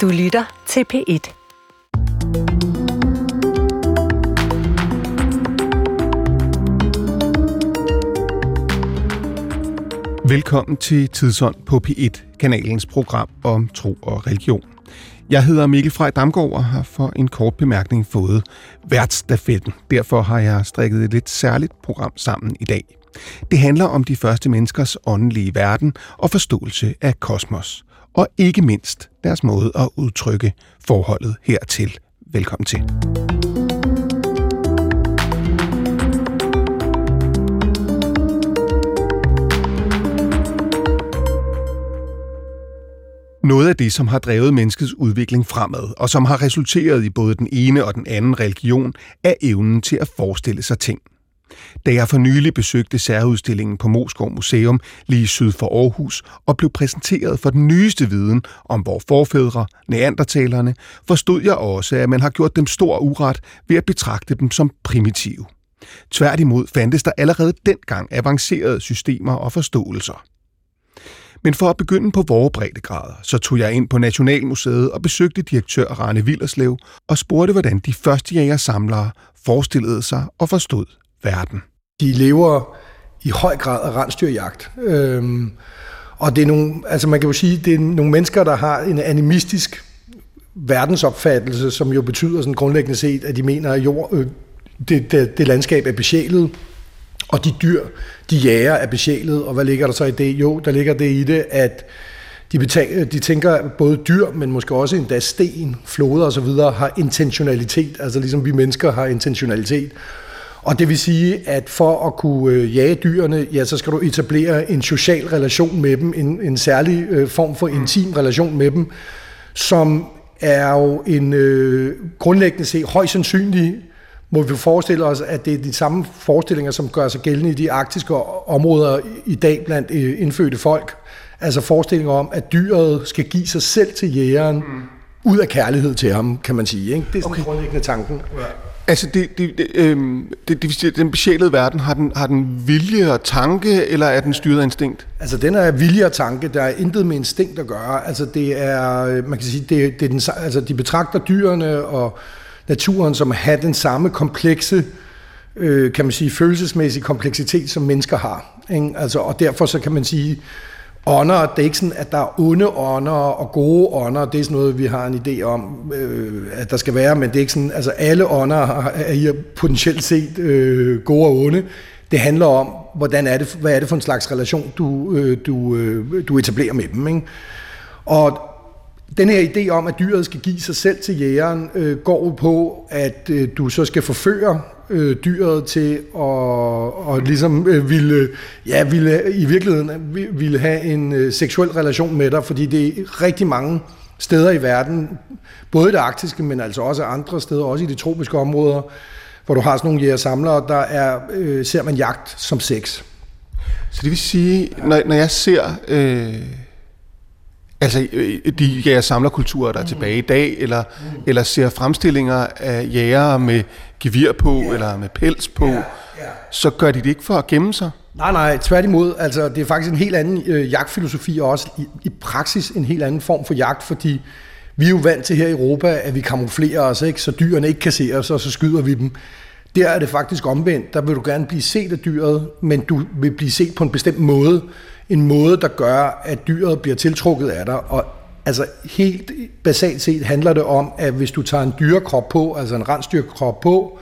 Du lytter til P1. Velkommen til Tidsånd på P1, kanalens program om tro og religion. Jeg hedder Mikkel Frej Damgaard og har for en kort bemærkning fået værtsstafetten. Derfor har jeg strikket et lidt særligt program sammen i dag. Det handler om de første menneskers åndelige verden og forståelse af kosmos. Og ikke mindst deres måde at udtrykke forholdet hertil. Velkommen til. Noget af det, som har drevet menneskets udvikling fremad, og som har resulteret i både den ene og den anden religion, er evnen til at forestille sig ting. Da jeg for nylig besøgte særudstillingen på Moskov Museum lige syd for Aarhus og blev præsenteret for den nyeste viden om vores forfædre, neandertalerne, forstod jeg også, at man har gjort dem stor uret ved at betragte dem som primitive. Tværtimod fandtes der allerede dengang avancerede systemer og forståelser. Men for at begynde på vores breddegrader, så tog jeg ind på Nationalmuseet og besøgte direktør Rane Villerslev og spurgte, hvordan de første jægersamlere forestillede sig og forstod verden. De lever i høj grad af rensdyrjagt. Øhm, og det er nogle, altså man kan jo sige, det er nogle mennesker, der har en animistisk verdensopfattelse, som jo betyder sådan grundlæggende set, at de mener, at jord, øh, det, det, det landskab er besjælet, og de dyr, de jager er besjælet, og hvad ligger der så i det? Jo, der ligger det i det, at de, betal, øh, de tænker, at både dyr, men måske også endda sten, floder osv., har intentionalitet, altså ligesom vi mennesker har intentionalitet. Og det vil sige, at for at kunne øh, jage dyrene, ja, så skal du etablere en social relation med dem, en, en særlig øh, form for intim relation med dem, som er jo en øh, grundlæggende set højst sandsynlig må vi forestille os, at det er de samme forestillinger, som gør sig gældende i de arktiske områder i dag blandt øh, indfødte folk. Altså forestillinger om, at dyret skal give sig selv til jægeren, mm. ud af kærlighed til ham, kan man sige. Ikke? Det er sådan okay. grundlæggende tanken. Ja. Altså, det, det, det, øh, det, det, den besjælede verden, har den, har den vilje og tanke, eller er den styret af instinkt? Altså, den er vilje og tanke. Der er intet med instinkt at gøre. Altså, det er, øh, man kan sige, det, det er den, altså, de betragter dyrene og naturen som have den samme komplekse, øh, kan man sige, følelsesmæssige kompleksitet, som mennesker har. Ikke? Altså, og derfor så kan man sige, ånder, det er ikke sådan, at der er onde ånder og gode ånder, det er sådan noget, vi har en idé om, øh, at der skal være, men det er ikke sådan, altså alle ånder er i potentielt set øh, gode og onde. Det handler om, hvordan er det, hvad er det for en slags relation, du, øh, du, øh, du etablerer med dem. Ikke? Og den her idé om, at dyret skal give sig selv til jægeren, øh, går på, at øh, du så skal forføre øh, dyret til at og ligesom øh, ville, ja, ville, i virkeligheden ville have en øh, seksuel relation med dig, fordi det er rigtig mange steder i verden, både det arktiske, men altså også andre steder, også i de tropiske områder, hvor du har sådan nogle jæger-samlere, der er, øh, ser man jagt som sex. Så det vil sige, når, når jeg ser... Øh Altså øh, de jæger samlerkulturer, der er tilbage i dag, eller, mm. eller ser fremstillinger af jægere med gevir på, yeah. eller med pels på, yeah. Yeah. så gør de det ikke for at gemme sig? Nej, nej, tværtimod. Altså, det er faktisk en helt anden øh, jagtfilosofi, og også i, i praksis en helt anden form for jagt, fordi vi er jo vant til her i Europa, at vi kamuflerer os, ikke? så dyrene ikke kan se os, og så skyder vi dem. Der er det faktisk omvendt. Der vil du gerne blive set af dyret, men du vil blive set på en bestemt måde en måde, der gør, at dyret bliver tiltrukket af dig. Og altså helt basalt set handler det om, at hvis du tager en dyrekrop på, altså en rensdyrkrop på,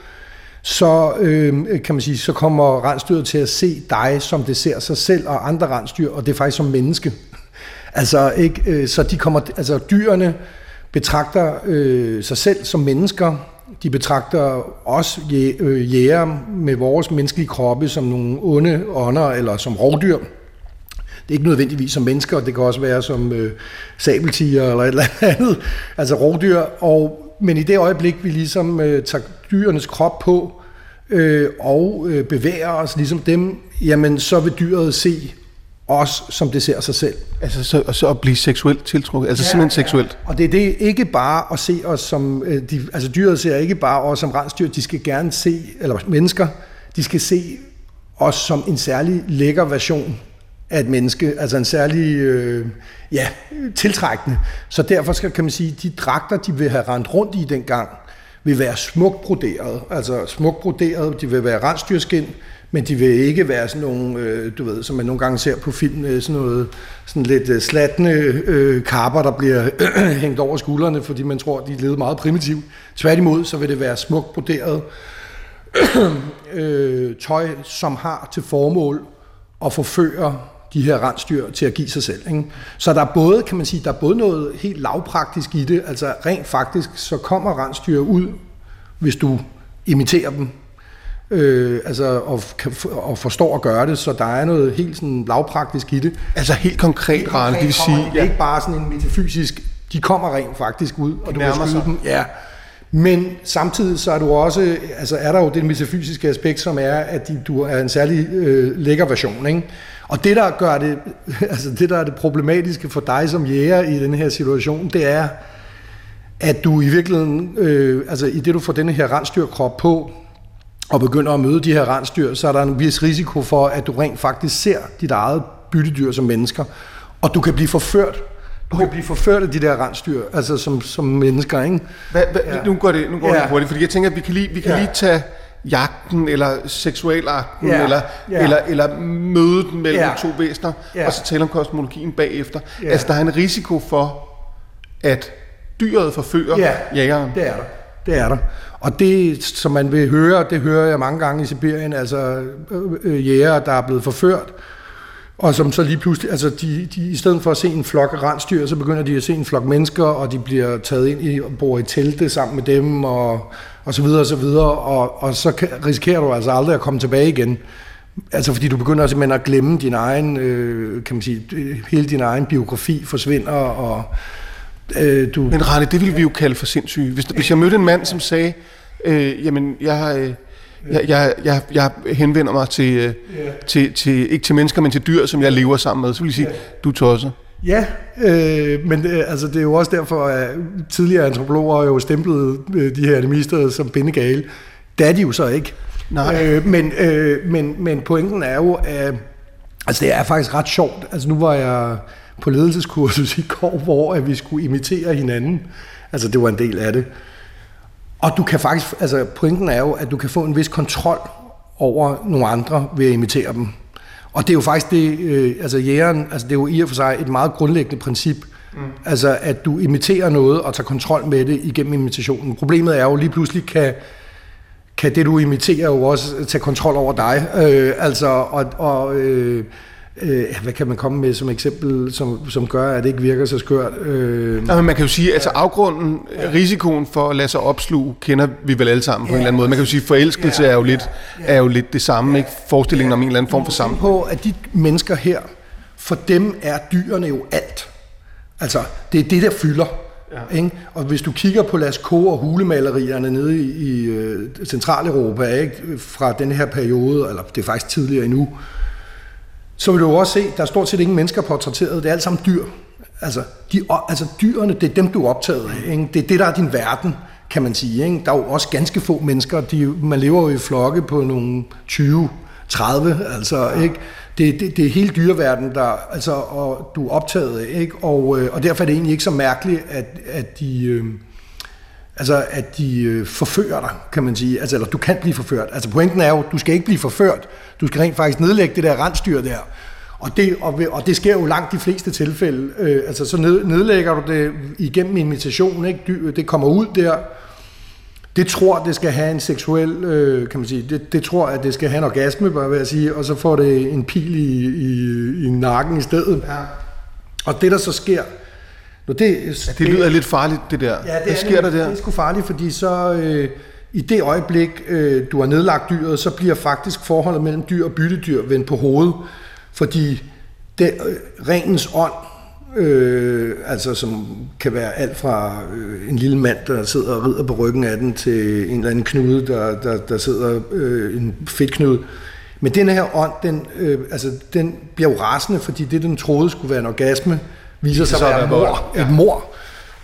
så øh, kan man sige, så kommer rensdyret til at se dig, som det ser sig selv og andre rensdyr, og det er faktisk som menneske. altså, ikke, øh, så de kommer, altså dyrene betragter øh, sig selv som mennesker, de betragter os øh, jæger med vores menneskelige kroppe som nogle onde ånder, eller som rovdyr. Det er ikke nødvendigvis som mennesker, det kan også være som øh, sabeltiger eller et eller andet, altså rovdyr. Og, men i det øjeblik, vi ligesom øh, tager dyrenes krop på øh, og øh, bevæger os ligesom dem, jamen så vil dyret se os, som det ser sig selv. Altså så, så at blive seksuelt tiltrukket, altså ja, simpelthen seksuelt. Ja. Og det er det ikke bare at se os som, øh, de, altså dyret ser ikke bare os som rensdyr, de skal gerne se, eller mennesker, de skal se os som en særlig lækker version af et menneske, altså en særlig øh, ja, tiltrækkende. Så derfor skal, kan man sige, de dragter, de vil have rendt rundt i dengang, vil være smukt broderet. Altså smukt broderet, de vil være rensdyrskin, men de vil ikke være sådan nogle, øh, du ved, som man nogle gange ser på film, øh, sådan noget sådan lidt øh, slatne øh, kapper, der bliver øh, hængt over skuldrene, fordi man tror, de levede meget primitivt. Tværtimod, så vil det være smukt broderet øh, tøj, som har til formål at forføre de her rensdyr til at give sig selv. Ikke? Så der er både, kan man sige, der er både noget helt lavpraktisk i det, altså rent faktisk, så kommer rensdyr ud, hvis du imiterer dem, øh, altså, og, og forstår at gøre det, så der er noget helt sådan lavpraktisk i det. Altså helt konkret, Rane, det vil sige... Det er ikke bare sådan en metafysisk, de kommer rent faktisk ud, og du kan skyde dem. Ja. Men samtidig så er du også, altså er der jo det metafysiske aspekt, som er, at de, du er en særlig øh, lækker version, ikke? Og det, der gør det, altså det, der er det problematiske for dig som jæger i den her situation, det er, at du i virkeligheden, øh, altså i det du får denne her rensdyrkrop på, og begynder at møde de her rensdyr, så er der en vis risiko for, at du rent faktisk ser dit eget byttedyr som mennesker, og du kan blive forført. Du kan blive forført af de der rensdyr, altså som, som mennesker, ikke? Hvad, hvad, ja. Nu går det, nu går ja. det hurtigt, fordi jeg tænker, at vi kan lige, vi kan ja. lige tage jagten, eller seksualakten, ja. Eller, ja. eller, eller mødet mellem ja. to væsener, ja. og så tale om kosmologien bagefter. Ja. Altså, der er en risiko for, at dyret forfører ja. jægeren. det er der. Det er der. Og det, som man vil høre, det hører jeg mange gange i Sibirien, altså øh, øh, jæger, der er blevet forført, og som så lige pludselig, altså de, de, i stedet for at se en flok rensdyr, så begynder de at se en flok mennesker, og de bliver taget ind i og bor i telte sammen med dem, og, og så videre og så videre, og, og så kan, risikerer du altså aldrig at komme tilbage igen. Altså fordi du begynder simpelthen at glemme din egen, øh, kan man sige, hele din egen biografi forsvinder, og øh, du... Men Rane, det ville vi jo kalde for sindssyge. Hvis, hvis jeg mødte en mand, som sagde, øh, jamen jeg... Øh, jeg, jeg, jeg, jeg henvender mig til, yeah. til, til, ikke til mennesker, men til dyr, som jeg lever sammen med. Så vil jeg sige, yeah. du er tosset. Ja, øh, men øh, altså, det er jo også derfor, at tidligere antropologer jo stemplede øh, de her animister som bindegale. Det er de jo så ikke. Nej. Øh, men, øh, men, men pointen er jo, at altså, det er faktisk ret sjovt. Altså nu var jeg på ledelseskursus i går, hvor at vi skulle imitere hinanden. Altså det var en del af det. Og du kan faktisk, altså pointen er jo, at du kan få en vis kontrol over nogle andre ved at imitere dem. Og det er jo faktisk det, øh, altså jægeren, altså det er jo i og for sig et meget grundlæggende princip, mm. altså at du imiterer noget og tager kontrol med det igennem imitationen. Problemet er jo lige pludselig kan, kan det du imiterer jo også tage kontrol over dig. Øh, altså, og, og øh, Øh, hvad kan man komme med som eksempel, som, som gør, at det ikke virker så skørt? Øh, ja, men man kan jo sige, at altså afgrunden, risikoen for at lade sig opsluge, kender vi vel alle sammen på ja. en eller anden måde. Man kan jo sige, at forelskelse ja, er, jo lidt, ja, ja. er jo lidt det samme, ja, ikke? Forestillingen ja, om en eller anden form for sammen. på, at de mennesker her, for dem er dyrene jo alt. Altså, det er det, der fylder. Ja. Ikke? Og hvis du kigger på Lascaux og hulemalerierne nede i, i uh, Centraleuropa, ikke? fra den her periode, eller det er faktisk tidligere endnu, så vil du også se, der er stort set ingen mennesker portrætteret, det er alt sammen dyr. Altså, de, altså dyrene, det er dem, du er optaget af. Ikke? Det er det, der er din verden, kan man sige. Ikke? Der er jo også ganske få mennesker, de, man lever jo i flokke på nogle 20, 30, altså, ikke? Det, det, det er hele dyreverdenen, der, altså, og du er optaget ikke? Og, øh, og derfor er det egentlig ikke så mærkeligt, at, at de... Øh, Altså, at de øh, forfører dig, kan man sige. Altså, eller du kan blive forført. Altså, pointen er jo, du skal ikke blive forført. Du skal rent faktisk nedlægge det der rensdyr der. Og det, og, og det sker jo langt de fleste tilfælde. Øh, altså, så ned, nedlægger du det igennem invitation, ikke? det kommer ud der. Det tror, det skal have en seksuel, øh, kan man sige, det, det tror, at det skal have en orgasme, bare jeg sige, og så får det en pil i, i, i nakken i stedet. Ja. Og det, der så sker, Nå, det, ja, det lyder lidt farligt, det der. Ja, det Hvad sker der der? Det er sgu farligt, fordi så øh, i det øjeblik, øh, du har nedlagt dyret, så bliver faktisk forholdet mellem dyr og byttedyr vendt på hovedet, fordi det, øh, renens ånd, øh, altså som kan være alt fra øh, en lille mand, der sidder og rider på ryggen af den, til en eller anden knude, der, der, der sidder øh, en fedtknude. Men den her ånd, den, øh, altså, den bliver jo rasende, fordi det, den troede skulle være en orgasme, viser sig at være mor, ja. et mor.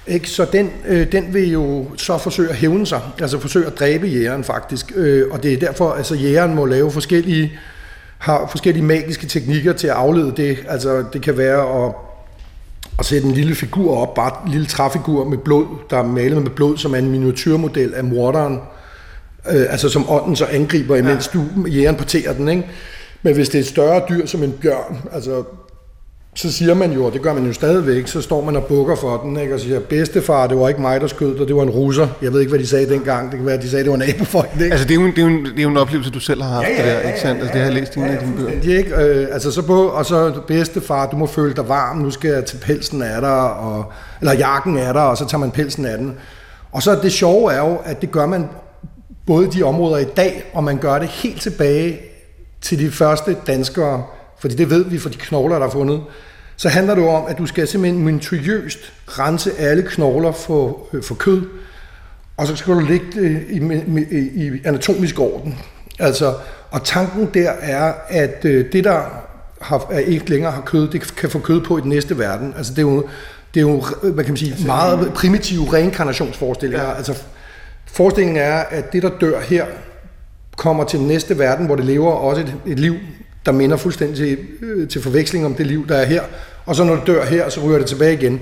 Ikke? Så den, øh, den vil jo så forsøge at hævne sig, altså forsøge at dræbe jægeren faktisk. Øh, og det er derfor, altså jægeren må lave forskellige har forskellige magiske teknikker til at aflede det. Altså det kan være at, at sætte en lille figur op, bare en lille træfigur med blod, der er malet med blod, som er en miniatyrmodel af morderen. Øh, altså som ånden så angriber, imens ja. du jægeren parterer den. Ikke? Men hvis det er et større dyr som en bjørn, altså så siger man jo, og det gør man jo stadigvæk, så står man og bukker for den, ikke? og siger, bedstefar, det var ikke mig, der skød dig, det var en russer. Jeg ved ikke, hvad de sagde dengang. Det kan være, at de sagde, det var nabofolk. Ikke? Altså, det er, jo, det, er jo, det er jo en oplevelse, du selv har haft, ja, ja, ja, det der, ikke sandt? Altså, det har jeg læst i ja, af dine bøger. Ikke? Øh, altså, så på, og så, bedstefar, du må føle dig varm, nu skal jeg tage pelsen af dig, og, eller jakken af dig, og så tager man pelsen af den. Og så det sjove er jo, at det gør man både i de områder i dag, og man gør det helt tilbage til de første danskere, fordi det ved vi fra de knogler, der er fundet, så handler det om, at du skal simpelthen minutiøst rense alle knogler for, øh, for kød, og så skal du lægge det i, i, i anatomisk orden. Altså, og tanken der er, at øh, det, der har, er ikke længere har kød, det kan få kød på i den næste verden. Altså, det er jo, det er jo hvad kan man sige, meget primitive reinkarnationsforestillinger. Ja. Altså, forestillingen er, at det, der dør her, kommer til den næste verden, hvor det lever også et, et liv, der minder fuldstændig til, øh, til forveksling om det liv, der er her. Og så når det dør her, så ryger det tilbage igen.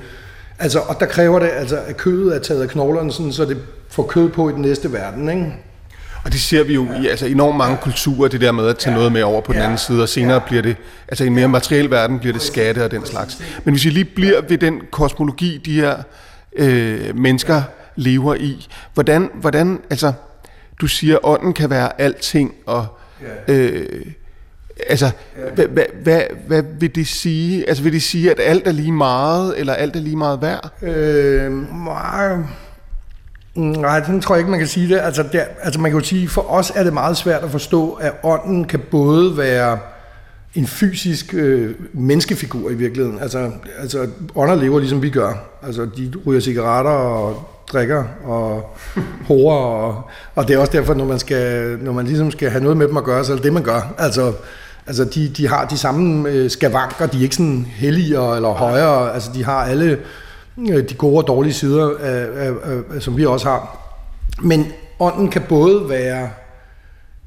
Altså, og der kræver det, altså, at kødet er taget af knoglerne, sådan, så det får kød på i den næste verden. Ikke? Og det ser vi jo i altså, enormt mange kulturer, det der med at tage ja. noget med over på den anden side, og senere ja. bliver det, altså i en mere materiel verden, bliver det skatte og den slags. Men hvis vi lige bliver ved den kosmologi, de her øh, mennesker lever i, hvordan, hvordan, altså, du siger, ånden kan være alting, og øh, Altså, hvad, hvad, hvad, hvad vil det sige? Altså, vil det sige, at alt er lige meget, eller alt er lige meget værd? Øh, nej, nej, den tror jeg ikke, man kan sige det. Altså, der, altså, man kan jo sige, for os er det meget svært at forstå, at ånden kan både være en fysisk øh, menneskefigur i virkeligheden. Altså, altså ånder lever ligesom vi gør. Altså, de ryger cigaretter og drikker og horer, og, og det er også derfor, når man, skal, når man ligesom skal have noget med dem at gøre, så er det det, man gør. Altså, Altså, de, de har de samme øh, skavanker, de er ikke sådan helligere eller højere, altså de har alle øh, de gode og dårlige sider, øh, øh, øh, som vi også har. Men ånden kan både være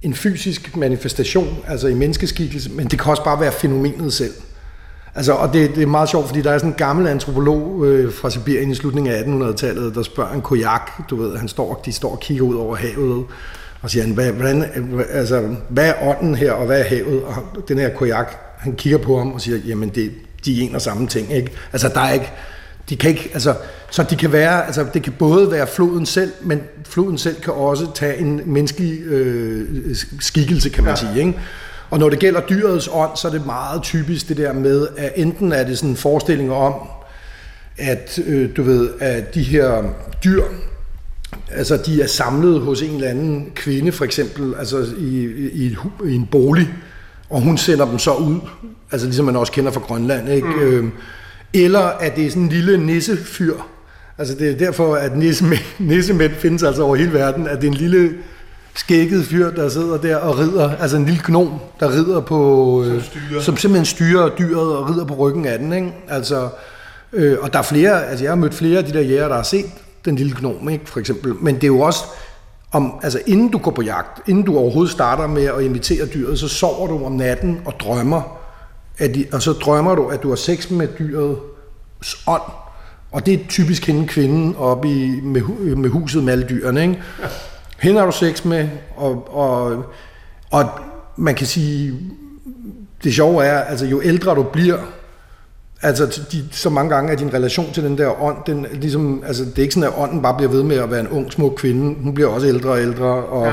en fysisk manifestation, altså i menneskeskikkelse, men det kan også bare være fænomenet selv. Altså, og det, det er meget sjovt, fordi der er sådan en gammel antropolog øh, fra Sibirien i slutningen af 1800-tallet, der spørger en kojak, du ved, han står, de står og kigger ud over havet, og siger han, hvad, hvordan, altså, hvad er ånden her, og hvad er havet? Og den her kojak, han kigger på ham og siger, jamen det, de er en og samme ting. Ikke? Altså der er ikke, de kan ikke, altså, så de kan være, altså det kan både være floden selv, men floden selv kan også tage en menneskelig øh, skikkelse, kan man ja. sige. Ikke? Og når det gælder dyrets ånd, så er det meget typisk det der med, at enten er det sådan en forestilling om, at øh, du ved, at de her dyr, Altså, de er samlet hos en eller anden kvinde, for eksempel, altså i, i, i en bolig, og hun sender dem så ud, altså ligesom man også kender fra Grønland, ikke? Mm. Øhm, eller at det er sådan en lille nissefyr, altså det er derfor, at nissemænd, nissemænd findes altså over hele verden, at det er en lille skægget fyr, der sidder der og rider, altså en lille gnom, der rider på, som, styrer. som simpelthen styrer dyret og rider på ryggen af den, ikke? Altså, øh, og der er flere, altså jeg har mødt flere af de der jæger, der har set den lille gnom, ikke, for eksempel. Men det er jo også, om, altså inden du går på jagt, inden du overhovedet starter med at invitere dyret, så sover du om natten og drømmer, at de, og så drømmer du, at du har sex med dyrets ånd. Og det er typisk hende kvinden oppe i, med, med huset med alle dyrene. Ikke? Ja. Hende har du sex med, og, og, og man kan sige, det sjove er, altså jo ældre du bliver, Altså, de, så mange gange er din relation til den der ånd, den, ligesom, altså, det er ikke sådan, at ånden bare bliver ved med at være en ung, smuk kvinde. Hun bliver også ældre og ældre, og, ja.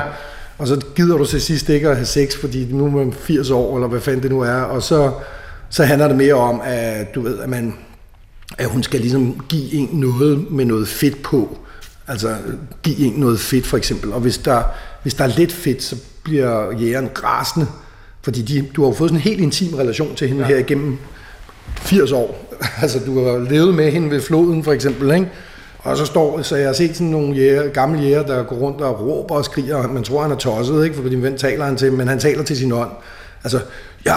og så gider du til sidst ikke at have sex, fordi nu er man 80 år, eller hvad fanden det nu er, og så, så handler det mere om, at du ved, at man at hun skal ligesom give en noget med noget fedt på. Altså give en noget fedt for eksempel. Og hvis der, hvis der er lidt fedt, så bliver jægeren rasende. Fordi de, du har jo fået sådan en helt intim relation til hende ja. her igennem 80 år. Altså, du har levet med hende ved floden, for eksempel, ikke? Og så står, så jeg har set sådan nogle jæger, gamle jæger, der går rundt og råber og skriger, og man tror, han er tosset, ikke? For din ven taler han til, men han taler til sin ånd. Altså, ja,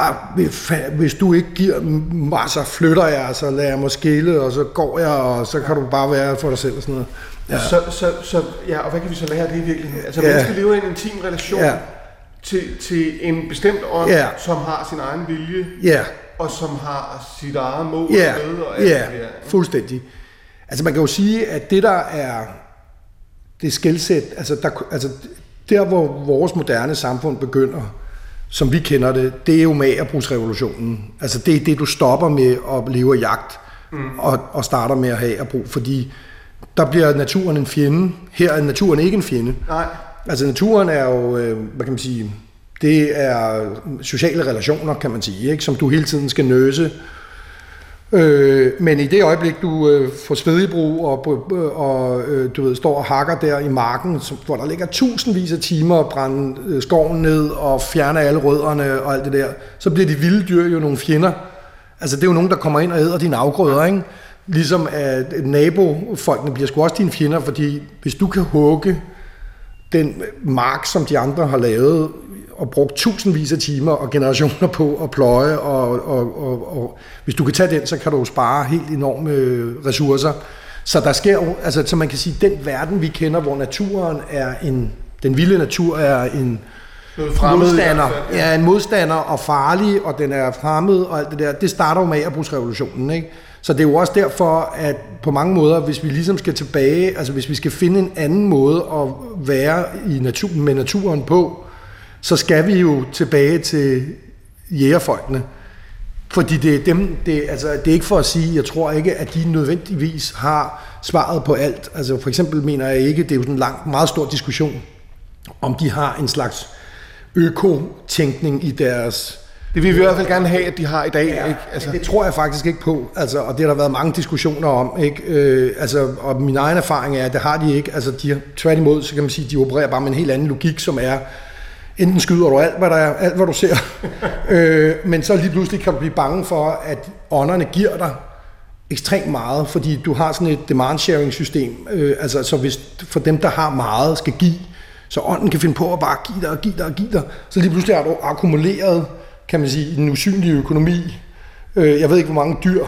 hvis du ikke giver mig, så flytter jeg, så lader jeg mig skille, og så går jeg, og så kan du bare være for dig selv og sådan noget. Ja. Så, så, så, ja, og hvad kan vi så lære af det i virkeligheden? Altså, ja. mennesker lever i en intim relation. Ja til, til en bestemt ånd, Ja. som har sin egen vilje, Ja, og som har sit eget mål ja, med, og alt ja, det der. fuldstændig. Altså man kan jo sige, at det der er det skældsæt, altså, der, altså der hvor vores moderne samfund begynder, som vi kender det, det er jo magerbrugsrevolutionen. Altså det er det, du stopper med at leve af jagt, mm. og, og starter med at have at brug, fordi der bliver naturen en fjende. Her er naturen ikke en fjende. Nej. Altså naturen er jo, øh, hvad kan man sige, det er sociale relationer, kan man sige, ikke? som du hele tiden skal nøse. Øh, men i det øjeblik, du øh, får svedigbrug og, øh, og øh, du ved, står og hakker der i marken, som, hvor der ligger tusindvis af timer at brænde øh, skoven ned og fjerne alle rødderne og alt det der, så bliver de vilde dyr jo nogle fjender. Altså det er jo nogen, der kommer ind og æder dine afgrøder, ikke? Ligesom at nabofolkene bliver sgu også dine fjender, fordi hvis du kan hugge den mark, som de andre har lavet og brugt tusindvis af timer og generationer på at pløje, og, og, og, og hvis du kan tage den, så kan du spare helt enorme ressourcer. Så der sker altså så man kan sige, den verden vi kender, hvor naturen er en, den vilde natur er en fremmed modstander, ja, en modstander og farlig, og den er fremmed og alt det der, det starter jo med Agerbrugsrevolutionen, ikke? Så det er jo også derfor, at på mange måder, hvis vi ligesom skal tilbage, altså hvis vi skal finde en anden måde at være i naturen, med naturen på, så skal vi jo tilbage til jægerfolkene. Fordi det er dem, det, altså, det er ikke for at sige, jeg tror ikke, at de nødvendigvis har svaret på alt. Altså for eksempel mener jeg ikke, det er jo sådan en lang, meget stor diskussion, om de har en slags økotænkning i deres Det vil vi i hvert fald gerne have, at de har i dag. Ja, ikke? Altså, det tror jeg faktisk ikke på, altså, og det har der været mange diskussioner om. Ikke? Øh, altså, og min egen erfaring er, at det har de ikke. Altså, de, tværtimod, så kan man sige, at de opererer bare med en helt anden logik, som er, enten skyder du alt, hvad der er, alt, hvad du ser, øh, men så lige pludselig kan du blive bange for, at ånderne giver dig ekstremt meget, fordi du har sådan et demand sharing system, øh, altså så hvis for dem, der har meget, skal give, så ånden kan finde på at bare give dig og give dig og give dig, så lige pludselig har du akkumuleret, kan man sige, i den usynlige økonomi, øh, jeg ved ikke hvor mange dyr,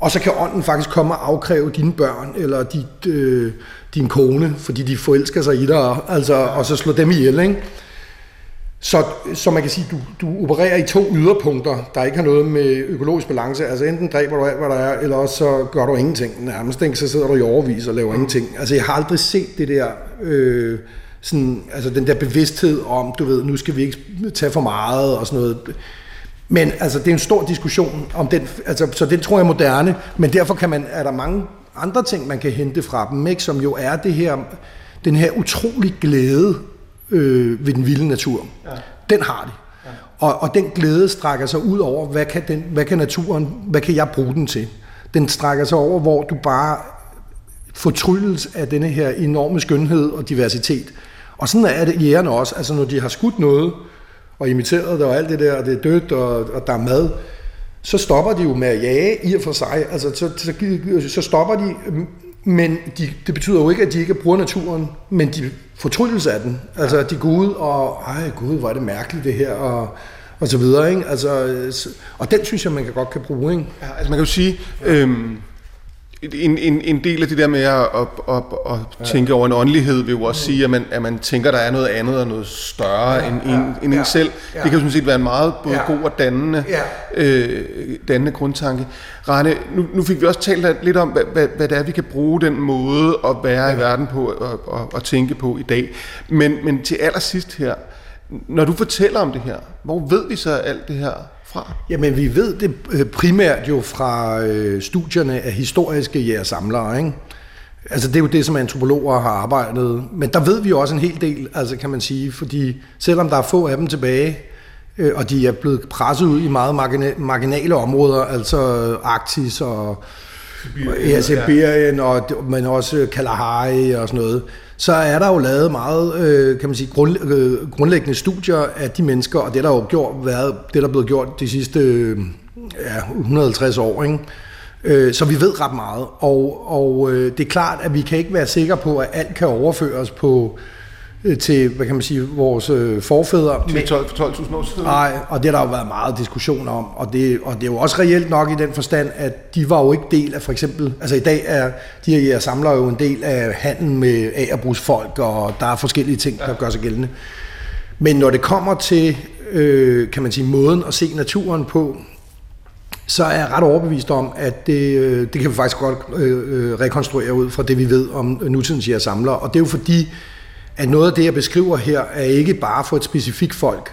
og så kan ånden faktisk komme og afkræve dine børn, eller dit, øh, din kone, fordi de forelsker sig i dig, altså, og så slå dem ihjel, ikke? Så, så man kan sige, du, du opererer i to yderpunkter, der ikke har noget med økologisk balance. Altså enten dræber du alt, hvad der er, eller også så gør du ingenting nærmest. Ikke? Så sidder du i overvis og laver ingenting. Altså jeg har aldrig set det der, øh, sådan, altså den der bevidsthed om, du ved, nu skal vi ikke tage for meget og sådan noget. Men altså, det er en stor diskussion om den, altså, så det tror jeg er moderne, men derfor kan man, er der mange andre ting, man kan hente fra dem, ikke? som jo er det her, den her utrolig glæde øh, ved den vilde natur. Ja. Den har de. Ja. Og, og den glæde strækker sig ud over, hvad kan, den, hvad kan naturen, hvad kan jeg bruge den til? Den strækker sig over, hvor du bare fortrylles af denne her enorme skønhed og diversitet. Og sådan er det jægerne også. Altså når de har skudt noget, og imiteret det og alt det der, og det er dødt, og, og der er mad, så stopper de jo med at jage i og for sig. Altså, så, så, så stopper de, men de, det betyder jo ikke, at de ikke bruger naturen, men de fortryllelse af den. Altså, de går ud og, ej gud, hvor er det mærkeligt det her, og, og så videre. Ikke? Altså, så- og den synes jeg, man kan godt kan bruge. Ikke? Ja, altså man kan jo sige, øhm, en, en, en del af det der med at, at, at, at tænke over en åndelighed vil jo også sige, at man, at man tænker, der er noget andet og noget større ja, end, en, end ja, en selv. ja. Det kan jo sådan set være en meget både Ja. god og dannende, Ja. øh, dannende grundtanke. Rane, nu, nu fik vi også talt lidt om, hvad, hvad, hvad det er, vi kan bruge den måde at være ja. i verden på og, og, og tænke på i dag. Men, men til allersidst her, når du fortæller om det her, hvor ved vi så alt det her fra? Jamen, vi ved det øh, primært jo fra øh, studierne af historiske jægersamlere, ikke? Altså, det er jo det, som antropologer har arbejdet. Men der ved vi jo også en hel del, altså kan man sige, fordi selvom der er få af dem tilbage, øh, og de er blevet presset ud i meget margina- marginale områder, altså Arktis og Sibirien, ja, Sibirien og, men også Kalahari og sådan noget, så er der jo lavet meget, øh, kan man sige, grund, øh, grundlæggende studier af de mennesker, og det er der jo gjort, været, det der er blevet gjort de sidste øh, ja, 150 år, ikke? Øh, Så vi ved ret meget, og, og øh, det er klart, at vi kan ikke være sikre på, at alt kan overføres på øh, til, hvad kan man sige, vores øh, forfædre. Til 12 for 12.000 år siden? Nej, og det har der jo været meget diskussion om, og det, og det er jo også reelt nok i den forstand, at de var jo ikke del af for eksempel, altså i dag er de her jæger samler jo en del af handel med agerbrugsfolk, og der er forskellige ting, der gør sig gældende. Men når det kommer til, øh, kan man sige, måden at se naturen på, så er jeg ret overbevist om, at det, øh, det kan vi faktisk godt øh, øh, rekonstruere ud fra det, vi ved om nutidens jægersamler. Og det er jo fordi, at noget af det, jeg beskriver her, er ikke bare for et specifikt folk.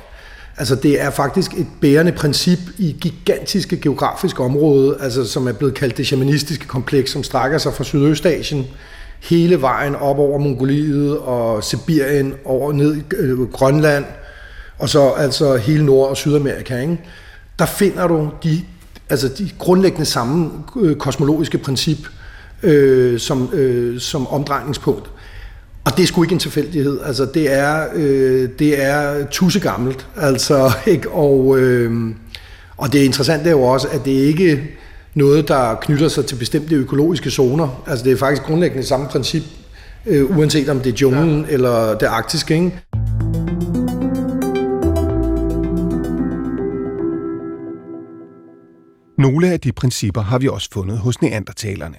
Altså det er faktisk et bærende princip i gigantiske geografiske område, altså som er blevet kaldt det shamanistiske kompleks, som strækker sig fra Sydøstasien hele vejen op over Mongoliet og Sibirien, over ned i øh, Grønland, og så altså hele Nord- og Sydamerika. Ikke? Der finder du de, altså de grundlæggende samme øh, kosmologiske princip øh, som, øh, som omdrejningspunkt. Og det er sgu ikke en tilfældighed. Altså, det er, øh, det er tusse gammelt. Altså, ikke? Og, øh, og det interessante er jo også, at det ikke noget, der knytter sig til bestemte økologiske zoner. Altså, det er faktisk grundlæggende samme princip, øh, uanset om det er junglen ja. eller det arktiske. Ikke? Nogle af de principper har vi også fundet hos neandertalerne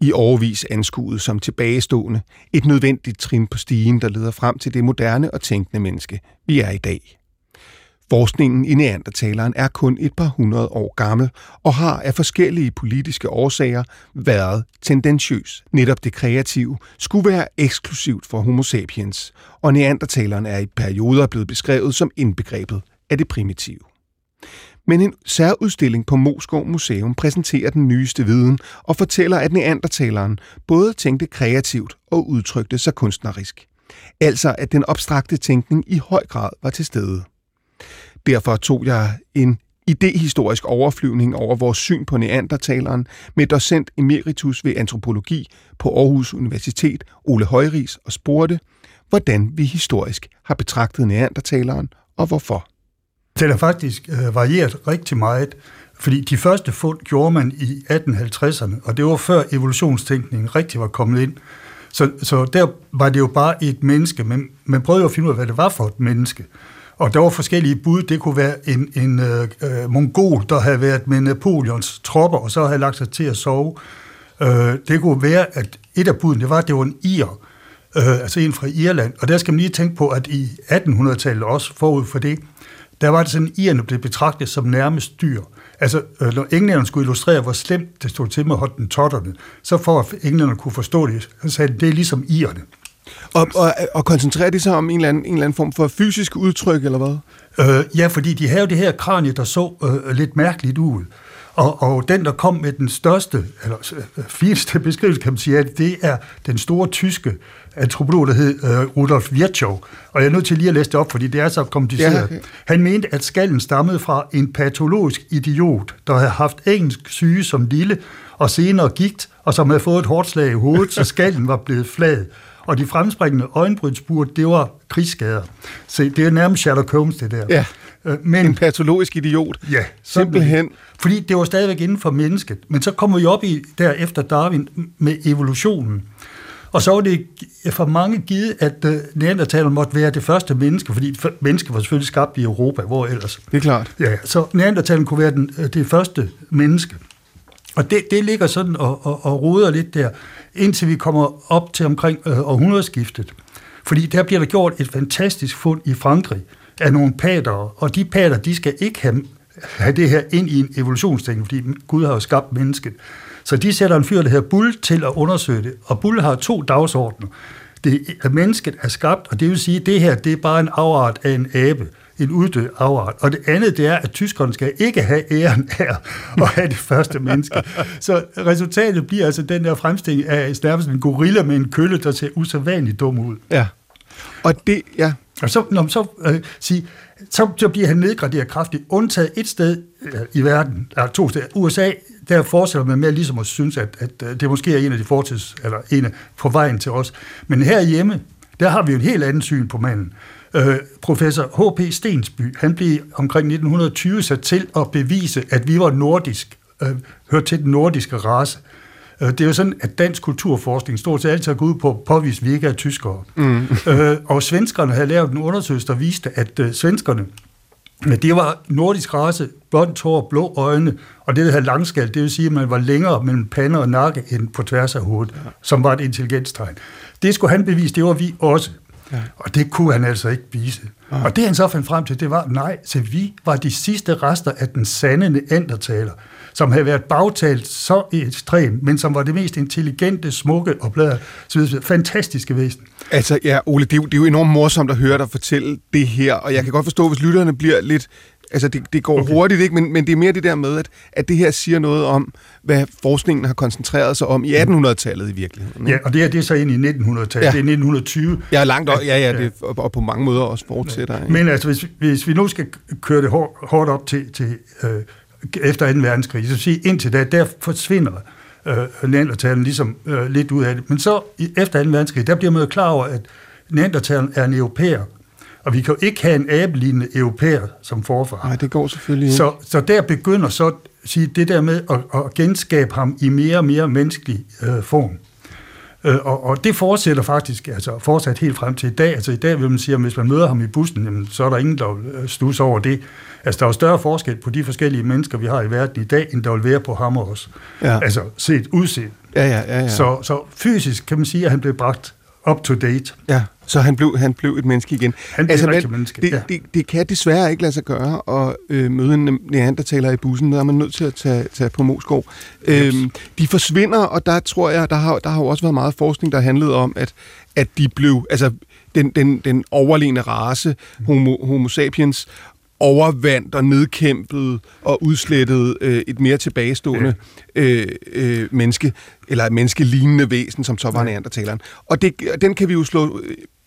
i overvis anskuet som tilbagestående, et nødvendigt trin på stigen, der leder frem til det moderne og tænkende menneske, vi er i dag. Forskningen i neandertaleren er kun et par hundrede år gammel og har af forskellige politiske årsager været tendentiøs. Netop det kreative skulle være eksklusivt for homo sapiens, og neandertaleren er i perioder blevet beskrevet som indbegrebet af det primitive. Men en særudstilling på Moskov Museum præsenterer den nyeste viden og fortæller, at neandertaleren både tænkte kreativt og udtrykte sig kunstnerisk. Altså at den abstrakte tænkning i høj grad var til stede. Derfor tog jeg en idehistorisk overflyvning over vores syn på neandertaleren med docent emeritus ved antropologi på Aarhus Universitet, Ole Højris, og spurgte, hvordan vi historisk har betragtet neandertaleren og hvorfor. Det er faktisk øh, varieret rigtig meget, fordi de første fund gjorde man i 1850'erne, og det var før evolutionstænkningen rigtig var kommet ind. Så, så der var det jo bare et menneske, men man prøvede jo at finde ud af, hvad det var for et menneske. Og der var forskellige bud. Det kunne være en, en øh, øh mongol, der havde været med Napoleons tropper, og så havde lagt sig til at sove. Øh, det kunne være, at et af budene, det var, at det var en ir, øh, altså en fra Irland. Og der skal man lige tænke på, at i 1800-tallet også forud for det, der var det sådan, at irerne blev betragtet som nærmest dyr. Altså, øh, når englænderne skulle illustrere, hvor slemt det stod til med hottentotterne, så for at englænderne kunne forstå det, så sagde de, det er ligesom irerne. Og, og, og koncentrerer de sig om en eller, anden, en eller anden form for fysisk udtryk, eller hvad? Øh, ja, fordi de havde det her kranie, der så øh, lidt mærkeligt ud. Og, og den, der kom med den største, eller øh, fineste beskrivelse, kan man sige, at det er den store tyske antropolog, der hed uh, Rudolf Virchow. Og jeg er nødt til lige at læse det op, fordi det er så kompliceret. Ja, okay. Han mente, at skallen stammede fra en patologisk idiot, der havde haft engelsk syge som lille, og senere gigt, og som havde fået et hårdt slag i hovedet, så skallen var blevet flad. Og de fremspringende øjenbrynsbur, det var krigsskader. Så det er nærmest Sherlock Holmes, det der. Ja. Øh, men, en patologisk idiot. Ja, simpelthen. Fordi det var stadigvæk inden for mennesket. Men så kommer vi op i, der efter Darwin, med evolutionen. Og så var det for mange givet, at uh, neandertaleren måtte være det første menneske, fordi mennesket var selvfølgelig skabt i Europa, hvor ellers. Det er klart. Ja, så neandertaleren kunne være den, det første menneske. Og det, det ligger sådan og, og, og roder lidt der, indtil vi kommer op til omkring uh, århundredeskiftet. Fordi der bliver der gjort et fantastisk fund i Frankrig af nogle pater, og de pater, de skal ikke have, have det her ind i en evolutionsting, fordi Gud har jo skabt mennesket. Så de sætter en fyr, der hedder Bull, til at undersøge det. Og Bull har to dagsordner. Det, at mennesket er skabt, og det vil sige, at det her det er bare en afart af en abe en uddød afart. Og det andet, det er, at tyskerne skal ikke have æren af at have det første menneske. Så resultatet bliver altså den der fremstilling af nærmest en gorilla med en kølle, der ser usædvanligt dum ud. Ja. Og det, ja. Og så, når man så øh, sige, så, så bliver han nedgraderet kraftigt, undtaget et sted øh, i verden, eller to steder. USA, der fortsætter man med ligesom at synes, at, at øh, det måske er en af de fortids, eller en af på vejen til os. Men herhjemme, der har vi jo en helt anden syn på manden. Øh, professor H.P. Stensby, han blev omkring 1920 sat til at bevise, at vi var nordisk, øh, hørte til den nordiske race. Øh, det er jo sådan, at dansk kulturforskning stort set altid har gået ud på at påvise, at vi ikke er tyskere. Mm. øh, og svenskerne havde lavet en undersøgelse, der viste, at øh, svenskerne, det var nordisk race, blond hår, blå øjne, og det, der hedder langskald, det vil sige, at man var længere mellem pande og nakke end på tværs af hovedet, ja. som var et intelligenstegn. Det skulle han bevise, det var vi også. Ja. Og det kunne han altså ikke vise. Ja. Og det han så fandt frem til, det var, nej, så vi var de sidste rester af den sande neandertaler, som havde været bagtalt så ekstremt, men som var det mest intelligente, smukke og bladre, så videre, fantastiske væsen. Altså, ja, Ole, det er, jo, det er jo enormt morsomt at høre dig fortælle det her, og jeg kan godt forstå, hvis lytterne bliver lidt Altså, det, det går okay. hurtigt, ikke? Men, men det er mere det der med, at, at det her siger noget om, hvad forskningen har koncentreret sig om i 1800-tallet i virkeligheden. Ikke? Ja, og det er det er så ind i 1900-tallet. Ja. Det er 1920. Ja, langt ja, ja, det, og, og på mange måder også fortsætter. Ikke? Men altså, hvis, hvis vi nu skal køre det hårdt, hårdt op til, til øh, efter 2. verdenskrig, så sige, indtil da, der forsvinder øh, neandertalen ligesom øh, lidt ud af det. Men så efter 2. verdenskrig, der bliver man jo klar over, at neandertalen er en europæer, og vi kan jo ikke have en abelignende europæer som forfar. Nej, det går selvfølgelig ikke. Så, så der begynder så sige, det der med at, at genskabe ham i mere og mere menneskelig øh, form. Øh, og, og det fortsætter faktisk altså fortsat helt frem til i dag. Altså i dag vil man sige, at hvis man møder ham i bussen, jamen, så er der ingen, der øh, stus over det. Altså der er jo større forskel på de forskellige mennesker, vi har i verden i dag, end der vil være på ham også. Ja. Altså set udset. Ja, ja, ja, ja. Så, så fysisk kan man sige, at han blev bragt up to date. Ja, så han blev, han blev et menneske igen. Han blev altså, et menneske, det, ja. det, det kan desværre ikke lade sig gøre at øh, møde en neandertaler i bussen. Der er man nødt til at tage, tage på Moskov. Øhm, de forsvinder, og der tror jeg, der har, der har jo også været meget forskning, der handlede om, at, at de blev, altså den, den, den overlegne race, homo, homo sapiens, overvandt og nedkæmpet og udslettet øh, et mere tilbagestående øh, øh, menneske, eller et menneskelignende væsen, som så var ja. neandertaleren. Og det, den kan vi jo slå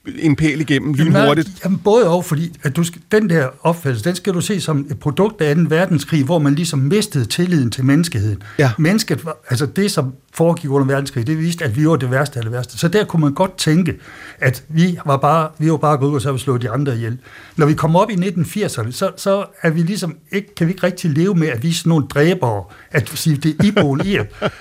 en pæl igennem lynhurtigt? Jamen, jamen både og, fordi at du skal, den der opfattelse, den skal du se som et produkt af 2. verdenskrig, hvor man ligesom mistede tilliden til menneskeheden. Ja. Mennesket, altså det, som foregik under verdenskrig, det viste, at vi var det værste af det værste. Så der kunne man godt tænke, at vi var bare, vi var bare gået ud og så vi slå de andre ihjel. Når vi kommer op i 1980'erne, så, så er vi ligesom ikke, kan vi ikke rigtig leve med, at vi er sådan nogle dræbere, at sige, det er iboen i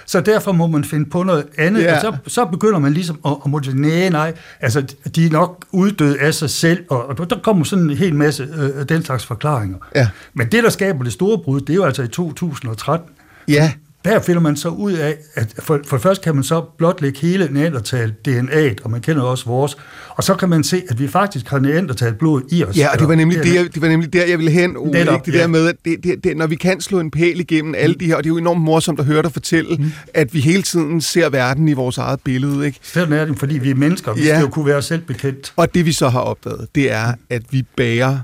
Så derfor må man finde på noget andet, ja. og så, så begynder man ligesom at, at måtte, nej, nej, altså de nok uddøde af sig selv, og, og der kommer sådan en hel masse øh, den slags forklaringer. Ja. Men det, der skaber det store brud, det er jo altså i 2013. Ja. Der finder man så ud af, at for, for først kan man så blotlægge hele neandertal DNA'et, og man kender også vores, og så kan man se, at vi faktisk har neandertal blod i os. Ja, og det var nemlig, det, jeg, det var nemlig der, jeg ville hen, Ole, Netop, ikke? det ja. der med, at det, det, det, når vi kan slå en pæl igennem alle de her, og det er jo enormt morsomt at høre dig fortælle, mm. at vi hele tiden ser verden i vores eget billede. Ikke? Sådan er det, fordi vi er mennesker, vi ja. skal jo kunne være selvbekendt. Og det vi så har opdaget, det er, at vi bærer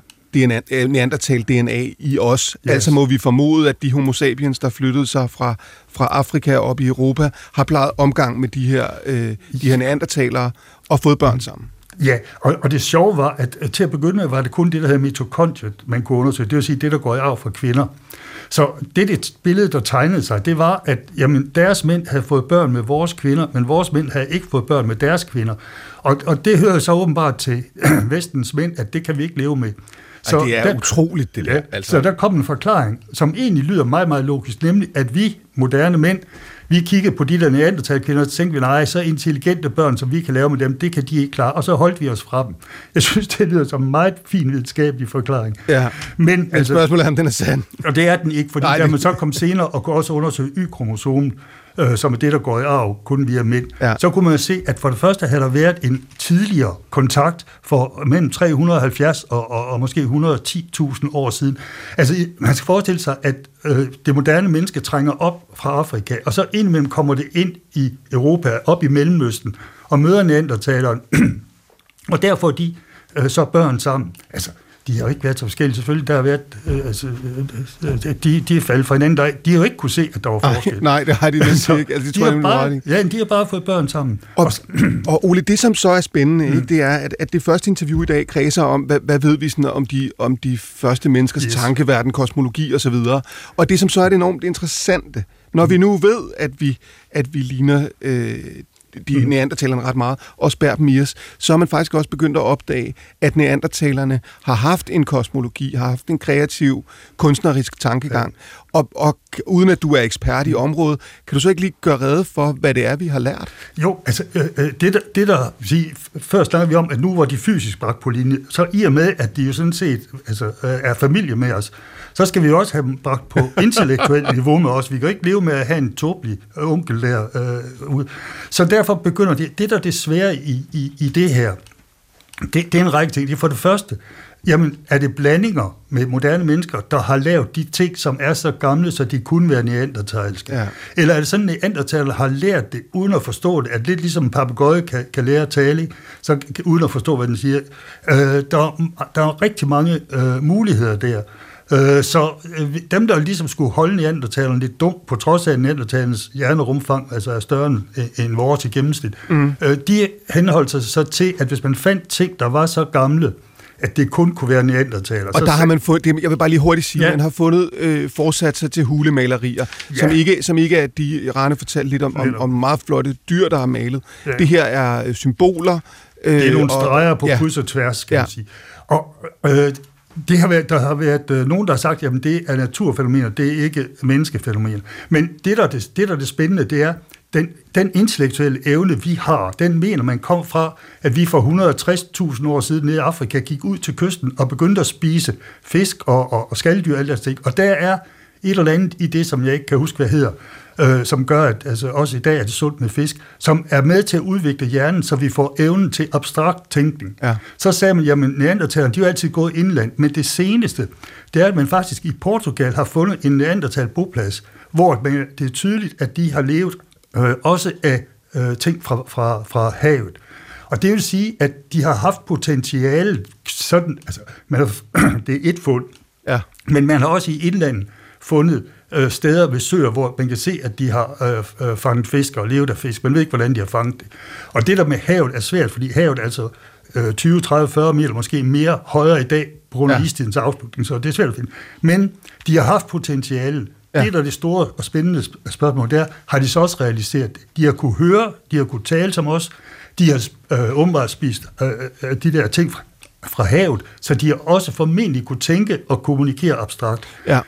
neandertal-DNA i os. Yes. Altså må vi formode, at de homo sapiens, der flyttede sig fra, fra Afrika op i Europa, har plejet omgang med de her, øh, de her neandertalere og fået børn sammen. Ja, og, og det sjove var, at, at til at begynde med var det kun det, der hedder mitokondriet, man kunne undersøge. Det vil sige det, der går i arv fra kvinder. Så det, det billede, der tegnede sig, det var, at jamen, deres mænd havde fået børn med vores kvinder, men vores mænd havde ikke fået børn med deres kvinder. Og, og det hører så åbenbart til vestens mænd, at det kan vi ikke leve med. Så det er der, utroligt, det der. Ja, altså. Så der kom en forklaring, som egentlig lyder meget, meget logisk, nemlig at vi, moderne mænd, vi kiggede på de der neandertalkvinder, og tænkte vi, nej, så intelligente børn, som vi kan lave med dem, det kan de ikke klare, og så holdt vi os fra dem. Jeg synes, det lyder som en meget fin videnskabelig forklaring. Ja, men, altså, spørgsmålet er, om den er sand. Og det er den ikke, fordi nej, der man så kom senere og kunne også undersøge Y-kromosomen, øh, som er det, der går i arv, kun via mænd, ja. så kunne man se, at for det første havde der været en tidligere kontakt for mellem 370 og, og, og måske 110.000 år siden. Altså, man skal forestille sig, at øh, det moderne menneske trænger op fra Afrika, og så indimellem kommer det ind i Europa, op i Mellemøsten, og møder neandertaleren, og derfor de øh, så børn sammen. Altså, de har jo ikke været så forskellige. Selvfølgelig, der har været, øh, altså, øh, øh de, de er faldet fra hinanden. Der, de har jo ikke kunne se, at der var forskel. Ej, nej, det har de næsten ikke. Altså, det de tror, har bare, ja, de har bare fået børn sammen. Og, og Ole, det som så er spændende, mm. ikke, det er, at, at det første interview i dag kredser om, hvad, hvad ved vi sådan, om, de, om de første menneskers yes. tankeverden, kosmologi osv. Og, og det som så er det enormt interessante, når vi nu ved, at vi, at vi ligner øh, de mm. neandertalerne ret meget, og spærrer dem i os, så har man faktisk også begyndt at opdage, at neandertalerne har haft en kosmologi, har haft en kreativ, kunstnerisk tankegang. Ja. Og, og uden at du er ekspert i området, kan du så ikke lige gøre rede for, hvad det er, vi har lært? Jo, altså øh, øh det der, det der sige, først snakker vi om, at nu var de fysisk bragt på linje, så i og med, at de jo sådan set altså, øh, er familie med os, så skal vi også have dem bragt på intellektuelt niveau med os. Vi kan ikke leve med at have en tåbelig onkel der øh, ud. Så derfor begynder det, det der det svære i, i, i det her, Det, det er en række ting. Det er for det første, jamen er det blandinger med moderne mennesker, der har lavet de ting, som er så gamle, så de kunne være neandertalske? Ja. Eller er det sådan, at neandertaler har lært det, uden at forstå det? At lidt ligesom en papegøje kan, kan lære at tale, så uden at forstå, hvad den siger. Øh, der, der er rigtig mange øh, muligheder der. Øh, så øh, dem, der ligesom skulle holde neandertalerne lidt dumt, på trods af at neandertalernes hjernerumfang altså er større end, end vores i gennemsnit, mm. øh, de henholdt sig så til, at hvis man fandt ting, der var så gamle, at det kun kunne være neandertaler. Og så der har man fundet, jeg vil bare lige hurtigt sige, ja. man har fundet øh, forsatser til hulemalerier, ja. som, ikke, som ikke er de, Rane fortalte lidt om, om, om meget flotte dyr, der har malet. Ja. Det her er øh, symboler. Øh, det er nogle streger og, på ja. kryds og tværs, skal ja. man sige. Og øh, det har været, der har været øh, nogen, der har sagt, at det er naturfænomener, det er ikke menneskefænomener. Men det, der er det, det, der er det spændende, det er, den, den intellektuelle evne, vi har, den mener man kom fra, at vi for 160.000 år siden nede i Afrika gik ud til kysten og begyndte at spise fisk og, og, og skalddyr og alt det Og der er et eller andet i det, som jeg ikke kan huske, hvad hedder, øh, som gør, at altså, også i dag er det sundt med fisk, som er med til at udvikle hjernen, så vi får evnen til abstrakt tænkning. Ja. Så sagde man, jamen neandertalerne, de har altid gået indland, men det seneste, det er, at man faktisk i Portugal har fundet en neandertal boplads, hvor man, det er tydeligt, at de har levet øh, også af øh, ting fra, fra, fra havet. Og det vil sige, at de har haft potentiale, sådan, altså, man har, det er et fund, ja. men man har også i indlandet fundet øh, steder ved søer, hvor man kan se, at de har øh, øh, fanget fisk og levet af fisk. Man ved ikke, hvordan de har fanget det. Og det der med havet er svært, fordi havet er altså øh, 20, 30, 40 meter, måske mere højere i dag, på grund af ja. istidens afslutning, så det er svært at finde. Men de har haft potentiale. Ja. Det, der er det store og spændende spørgsmål, der har de så også realiseret det. De har kunne høre, de har kunne tale som os, de har øh, åbenbart spist øh, øh, de der ting fra, fra havet, så de har også formentlig kunne tænke og kommunikere abstrakt. Ja.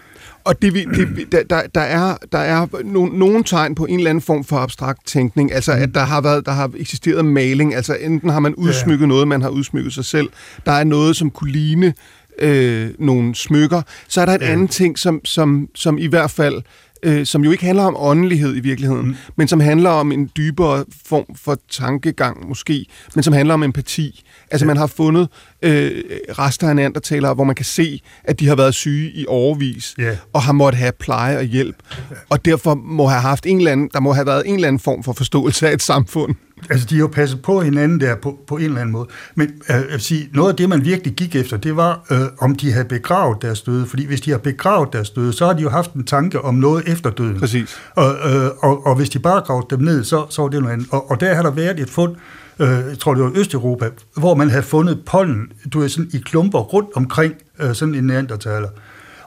Og det, det, der, der, er, der er no, nogle tegn på en eller anden form for abstrakt tænkning, altså at der har, været, der har eksisteret maling, altså enten har man udsmykket ja. noget, man har udsmykket sig selv, der er noget, som kunne ligne øh, nogle smykker, så er der et ja. andet ting, som, som, som i hvert fald øh, som jo ikke handler om åndelighed i virkeligheden, mm. men som handler om en dybere form for tankegang måske, men som handler om empati. Altså man har fundet øh, rester af neandertalere, hvor man kan se, at de har været syge i overvis, ja. og har måttet have pleje og hjælp, og derfor må have haft en eller anden, der må have været en eller anden form for forståelse af et samfund. Altså, de har jo passet på hinanden der på, på en eller anden måde. Men øh, vil sige, noget af det, man virkelig gik efter, det var, øh, om de havde begravet deres døde. Fordi hvis de har begravet deres døde, så har de jo haft en tanke om noget efter døden. Præcis. Og, øh, og, og hvis de bare gravede dem ned, så, så var det noget andet. Og, og der har der været et fund, øh, jeg tror det var Østeuropa, hvor man havde fundet pollen, du er sådan i klumper rundt omkring øh, sådan en neandertaler.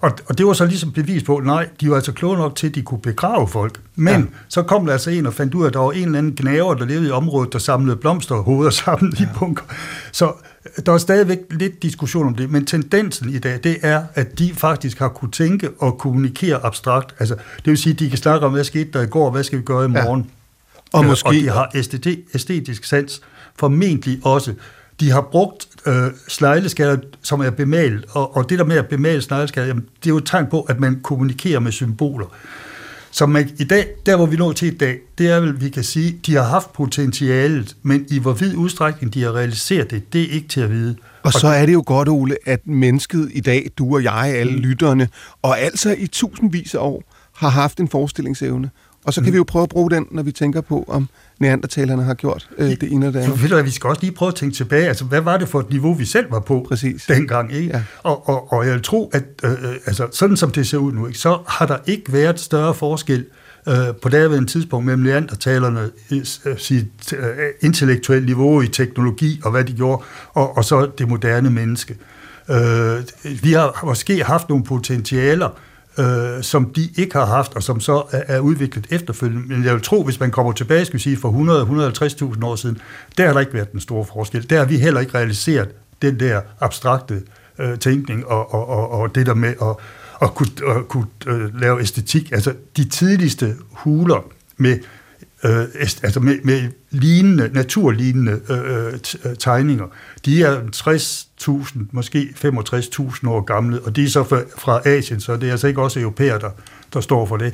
Og, og det var så ligesom bevis på, nej, de var altså kloge nok til, at de kunne begrave folk. Men ja. så kom der altså en og fandt ud af, at der var en eller anden gnaver, der levede i området, der samlede blomster og hoveder sammen ja. i bunker. Så der er stadigvæk lidt diskussion om det, men tendensen i dag, det er, at de faktisk har kunne tænke og kommunikere abstrakt. Altså, det vil sige, at de kan snakke om, hvad skete der i går, hvad skal vi gøre i morgen. Ja. Og, måske... og de har æstetisk sans, formentlig også. De har brugt øh, snegleskaller, som er bemalet, og, og det der med at bemale snegleskaller, jamen, det er jo et tegn på, at man kommunikerer med symboler. Så man, i dag, der hvor vi når til i dag, det er vel, vi kan sige, de har haft potentialet, men i hvor vid udstrækning de har realiseret det, det er ikke til at vide. Og så er det jo godt, Ole, at mennesket i dag, du og jeg, alle mm. lytterne, og altså i tusindvis af år, har haft en forestillingsevne. Og så kan mm. vi jo prøve at bruge den, når vi tænker på, om neandertalerne har gjort øh, det ene og det andet. Ved du, vi skal også lige prøve at tænke tilbage. Altså, hvad var det for et niveau, vi selv var på Præcis. dengang? Ikke? Ja. Og, og, og jeg vil tro, at øh, øh, altså, sådan som det ser ud nu, ikke, så har der ikke været større forskel øh, på en tidspunkt mellem neandertalerne, øh, sit øh, intellektuelle niveau i teknologi og hvad de gjorde, og, og så det moderne menneske. Øh, vi har måske haft nogle potentialer, øh, som de ikke har haft, og som så er, er udviklet efterfølgende. Men jeg vil tro, hvis man kommer tilbage, skal vi sige, for 100-150.000 år siden, der har der ikke været den store forskel. Der har vi heller ikke realiseret den der abstrakte øh, tænkning og, og, og, og det der med at, at kunne, at kunne øh, lave æstetik. Altså de tidligste huler med øh, altså med, med lignende, naturlignende øh, øh tegninger. De er 60.000, måske 65.000 år gamle, og de er så fra, fra Asien, så det er altså ikke også europæer, der, der står for det.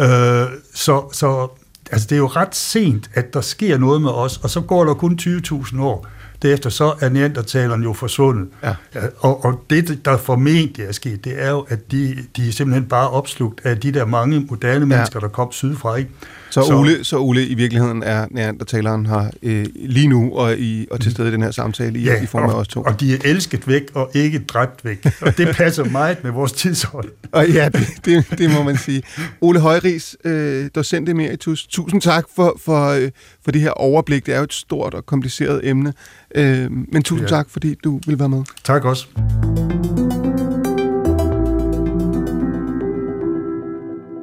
Øh, så, så altså, det er jo ret sent, at der sker noget med os, og så går der kun 20.000 år. derefter så er neandertalerne jo forsvundet. Ja. Og, og det, der formentlig er sket, det er jo, at de, de er simpelthen bare opslugt af de der mange moderne mennesker, ja. der kom sydfra. Ikke? Så, så, Ole, så Ole, i virkeligheden er neandertaleren her øh, lige nu og, i, og til stede i den her samtale i, ja, i form af os to. og de er elsket væk og ikke dræbt væk. Og det passer meget med vores tidshold. og ja, det, det, det må man sige. Ole Højris, øh, docent emeritus, tusind tak for, for, øh, for det her overblik. Det er jo et stort og kompliceret emne. Øh, men tusind ja. tak, fordi du vil være med. Tak også.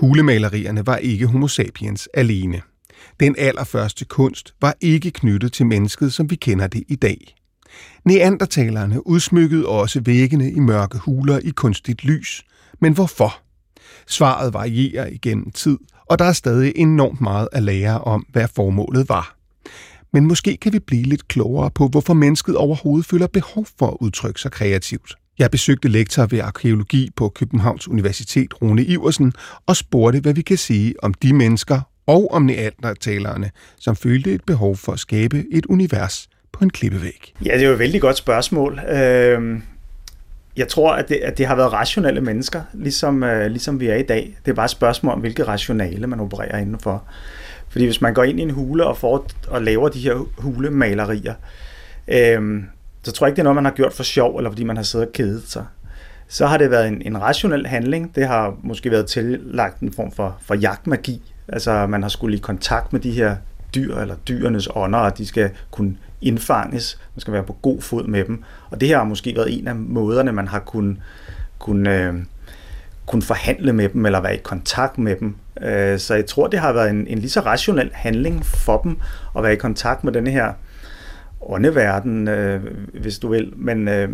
Hulemalerierne var ikke homo sapiens alene. Den allerførste kunst var ikke knyttet til mennesket, som vi kender det i dag. Neandertalerne udsmykkede også væggene i mørke huler i kunstigt lys. Men hvorfor? Svaret varierer igennem tid, og der er stadig enormt meget at lære om, hvad formålet var. Men måske kan vi blive lidt klogere på, hvorfor mennesket overhovedet føler behov for at udtrykke sig kreativt. Jeg besøgte lektor ved arkeologi på Københavns Universitet, Rune Iversen, og spurgte, hvad vi kan sige om de mennesker og om neandertalerne, som følte et behov for at skabe et univers på en klippevæg. Ja, det er jo et vældig godt spørgsmål. Øhm, jeg tror, at det, at det har været rationelle mennesker, ligesom, øh, ligesom vi er i dag. Det er bare et spørgsmål om, hvilke rationale man opererer indenfor. Fordi hvis man går ind i en hule og, får, og laver de her hulemalerier, øh, så tror jeg ikke, det er noget, man har gjort for sjov, eller fordi man har siddet og kedet sig. Så har det været en, en rationel handling. Det har måske været tillagt en form for, for jagtmagi. Altså, man har skulle i kontakt med de her dyr, eller dyrenes ånder, og de skal kunne indfanges. Man skal være på god fod med dem. Og det her har måske været en af måderne, man har kunnet, kunne, øh, kunne forhandle med dem, eller være i kontakt med dem. Øh, så jeg tror, det har været en, en lige så rationel handling for dem, at være i kontakt med den her åndeverden, øh, hvis du vil, men øh,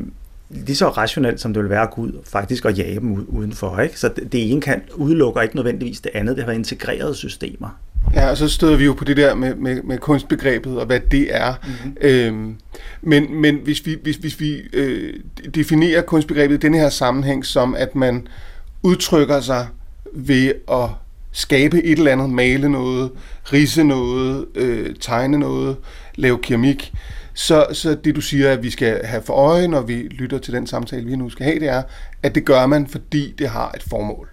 lige så rationelt, som det vil være at gå ud, faktisk at jage dem udenfor. Ikke? Så det, det ene kan udelukker ikke nødvendigvis det andet. Det har været integrerede systemer. Ja, og så støder vi jo på det der med, med, med kunstbegrebet og hvad det er. Mm-hmm. Øhm, men men hvis vi, hvis, hvis vi øh, definerer kunstbegrebet i denne her sammenhæng som, at man udtrykker sig ved at skabe et eller andet, male noget, rise noget, øh, tegne noget, lave keramik, så, så det du siger, at vi skal have for øje, når vi lytter til den samtale, vi nu skal have, det er, at det gør man, fordi det har et formål.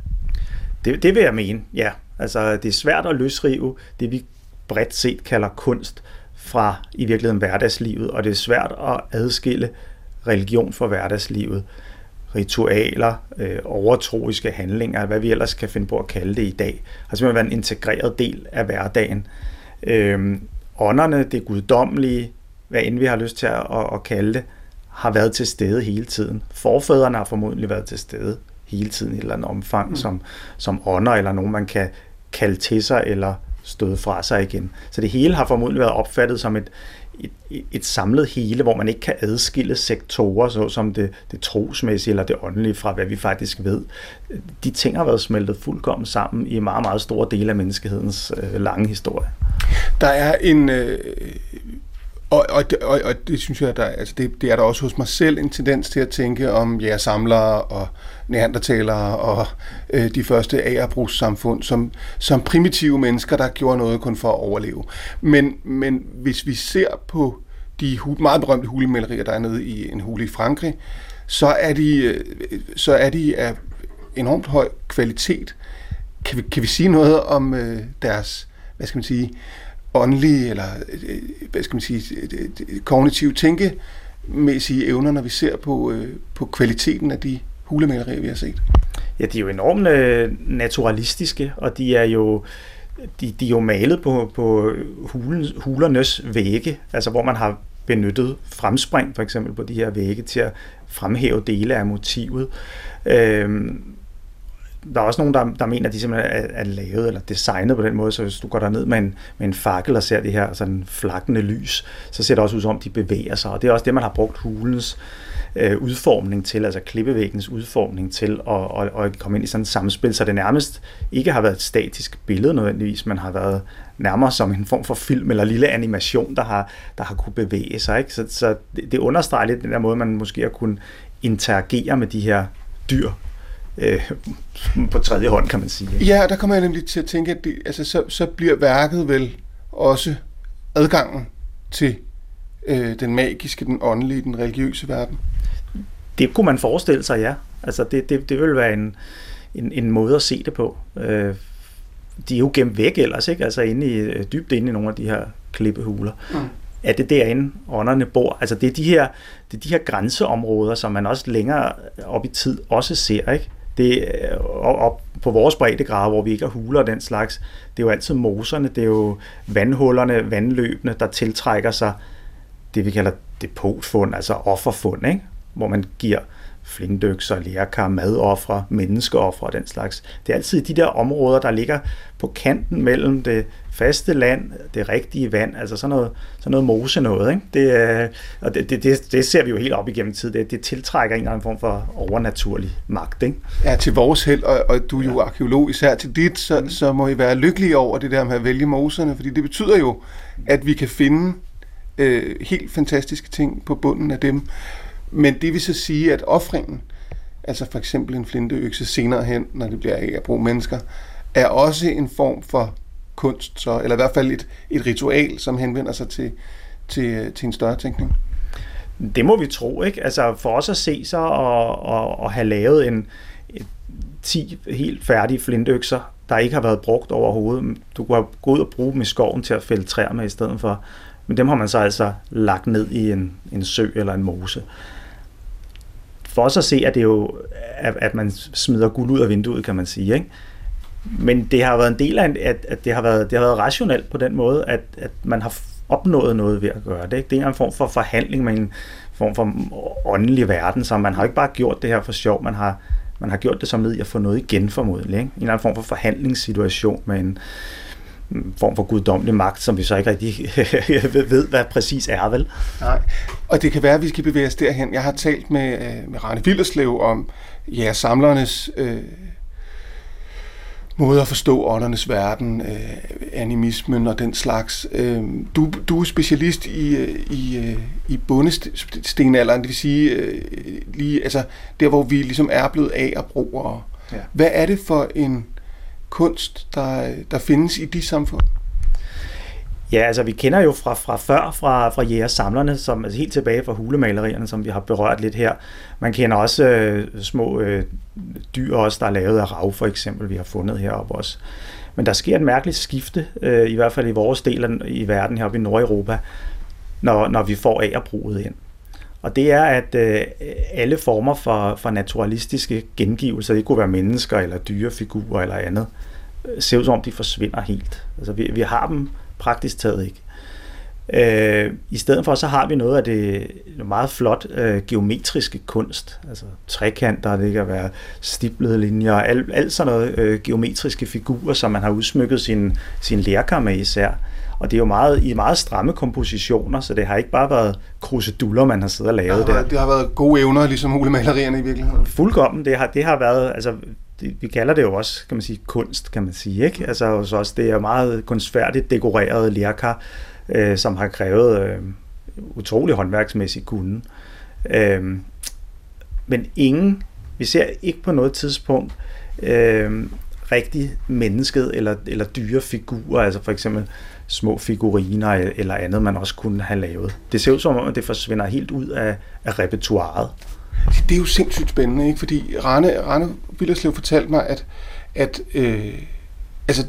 Det, det vil jeg mene, ja. Altså, det er svært at løsrive det, vi bredt set kalder kunst, fra i virkeligheden hverdagslivet, og det er svært at adskille religion fra hverdagslivet ritualer, øh, overtroiske handlinger, hvad vi ellers kan finde på at kalde det i dag, har simpelthen været en integreret del af hverdagen. Øh, ånderne, det guddommelige, hvad end vi har lyst til at, at, at kalde det, har været til stede hele tiden. Forfædrene har formodentlig været til stede hele tiden i et eller andet omfang, mm. som, som ånder eller nogen, man kan kalde til sig eller støde fra sig igen. Så det hele har formodentlig været opfattet som et, et, et samlet hele, hvor man ikke kan adskille sektorer, såsom det, det trosmæssige eller det åndelige, fra hvad vi faktisk ved. De ting har været smeltet fuldkommen sammen i meget, meget store dele af menneskehedens øh, lange historie. Der er en... Øh, og, og, og, og det synes jeg, der, altså det, det er der også hos mig selv en tendens til at tænke om jægersamlere og neandertalere og øh, de første agerbrugssamfund som, som primitive mennesker, der gjorde noget kun for at overleve. Men, men hvis vi ser på de meget berømte hulemalerier, der er nede i en hule i Frankrig, så er de, øh, så er de af enormt høj kvalitet. Kan vi, kan vi sige noget om øh, deres, hvad skal man sige, åndelige eller øh, hvad skal man sige, øh, øh, kognitive tænkemæssige evner, når vi ser på, på kvaliteten af de hulemalerier, vi har set? Ja, de er jo enormt naturalistiske, og de er jo de, de er jo malet på, på hulen, hulernes vægge, altså hvor man har benyttet fremspring for eksempel på de her vægge til at fremhæve dele af motivet. Øhm, der er også nogen, der, der mener, at de simpelthen er, er lavet eller designet på den måde, så hvis du går der ned med en, med en fakkel og ser det her sådan flakkende lys, så ser det også ud som om, de bevæger sig, og det er også det, man har brugt hulens øh, udformning til, altså klippevæggens udformning til at, at, at komme ind i sådan et samspil, så det nærmest ikke har været et statisk billede nødvendigvis, men har været nærmere som en form for film eller lille animation, der har, der har kunne bevæge sig. Ikke? Så, så det, det understreger lidt den der måde, man måske har kunnet interagere med de her dyr øh, på tredje hånd, kan man sige. Ja, der kommer jeg nemlig til at tænke, at det, altså, så, så bliver værket vel også adgangen til øh, den magiske, den åndelige, den religiøse verden? Det kunne man forestille sig, ja. Altså det, det, det vil være en, en, en måde at se det på. Øh, de er jo gemt væk ellers, ikke? Altså inde i, øh, dybt inde i nogle af de her klippehuler. Mm. Er det derinde, ånderne bor? Altså det er, de her, det er de her grænseområder, som man også længere op i tid også ser, ikke? Det øh, og, og på vores breddegrader, hvor vi ikke har huler og den slags. Det er jo altid moserne, det er jo vandhullerne, vandløbene, der tiltrækker sig det, vi kalder depotfund, altså offerfund, ikke? hvor man giver flindøkser, lærkar, madoffre, menneskeoffre og den slags. Det er altid de der områder, der ligger på kanten mellem det faste land, det rigtige vand, altså sådan noget, sådan noget mose noget. Ikke? Det, og det, det, det, ser vi jo helt op igennem tid. Det, det tiltrækker en eller anden form for overnaturlig magt. Ikke? Ja, til vores held, og, og du er jo arkeolog især til dit, så, mm. så må I være lykkelige over det der med at vælge moserne, fordi det betyder jo, at vi kan finde øh, helt fantastiske ting på bunden af dem. Men det vil så sige, at offringen, altså for eksempel en flinteøkse senere hen, når det bliver af at bruge mennesker, er også en form for kunst, så, eller i hvert fald et, et ritual, som henvender sig til, til, til en større tænkning. Det må vi tro, ikke? Altså for os at se sig og, og, og have lavet en, 10 helt færdige flintøkser, der ikke har været brugt overhovedet. Du kunne have gået ud og bruge dem i skoven til at fælde træer med i stedet for. Men dem har man så altså lagt ned i en, en sø eller en mose for os at se, at det jo, at, at man smider guld ud af vinduet, kan man sige. Ikke? Men det har været en del af, at, at det, har været, det har været rationelt på den måde, at, at man har opnået noget ved at gøre det. Ikke? Det er en form for forhandling med en form for åndelig verden, så man har ikke bare gjort det her for sjov, man har, man har gjort det som led i at få noget igen formodentlig. Ikke? En eller anden form for forhandlingssituation med en, form for guddommelig magt, som vi så ikke rigtig ved, hvad præcis er, vel? Nej, og det kan være, at vi skal bevæge os derhen. Jeg har talt med, øh, med Rane Villerslev om ja, samlernes øh, måde at forstå åndernes verden, øh, animismen og den slags. Øh, du, du er specialist i, øh, i, øh, i bundestenalderen, det vil sige øh, lige, altså, der, hvor vi ligesom er blevet af og brugere. Ja. Hvad er det for en kunst, der, der findes i de samfund? Ja, altså vi kender jo fra, fra før, fra, fra jægersamlerne, som altså helt tilbage fra hulemalerierne, som vi har berørt lidt her. Man kender også øh, små øh, dyr også, der er lavet af rav for eksempel, vi har fundet heroppe også. Men der sker et mærkeligt skifte, øh, i hvert fald i vores del af i verden heroppe i Nordeuropa, når, når vi får agerbruget ind. Og det er, at øh, alle former for, for naturalistiske gengivelser, det kunne være mennesker eller dyrefigurer eller andet, øh, ser ud som om de forsvinder helt. Altså vi, vi har dem praktisk taget ikke. Øh, I stedet for så har vi noget af det meget flot øh, geometriske kunst, altså trekanter, det kan være stiplede linjer, alt, alt sådan noget øh, geometriske figurer, som man har udsmykket sin, sin lærker med især. Og det er jo meget, i meget stramme kompositioner, så det har ikke bare været kruseduller, man har siddet og lavet der. Det har været gode evner, ligesom hulemalerierne i virkeligheden. Fuldkommen. Det har, det har været, altså det, vi kalder det jo også, kan man sige, kunst, kan man sige. Ikke? Altså så også, det er meget kunstfærdigt dekoreret lærkar, øh, som har krævet øh, utrolig håndværksmæssig kunde. Øh, men ingen, vi ser ikke på noget tidspunkt øh, rigtig mennesket eller, eller dyre figurer, altså for eksempel små figuriner e- eller andet, man også kunne have lavet. Det ser ud som om, at det forsvinder helt ud af, af repertoiret. Det er jo sindssygt spændende, ikke? fordi Rane, Rane Villerslev fortalte mig, at, at øh, altså,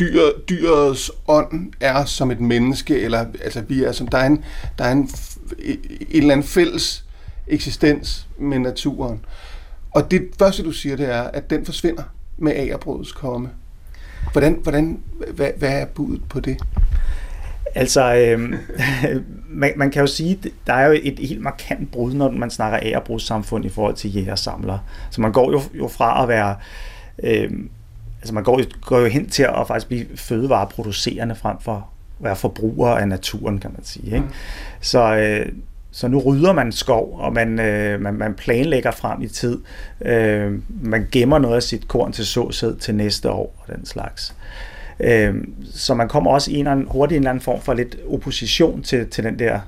dyr, dyrets ånd er som et menneske, eller altså, vi er som, der er en, der er en, e, en eller anden fælles eksistens med naturen. Og det første, du siger, det er, at den forsvinder med agerbrødets komme. Hvordan, hvordan, hvad, hvad er budet på det? Altså, øh, man, man kan jo sige, der er jo et helt markant brud, når man snakker ærebrudssamfund i forhold til jægersamlere. Så man går jo, jo fra at være... Øh, altså man går, går jo hen til at faktisk blive fødevareproducerende frem for at være forbruger af naturen, kan man sige. Ikke? Mm. Så, øh, så nu rydder man skov, og man, øh, man, man planlægger frem i tid. Øh, man gemmer noget af sit korn til såsæd til næste år og den slags. Øh, så man kommer også i en eller anden, hurtigt en eller anden form for lidt opposition til, til den der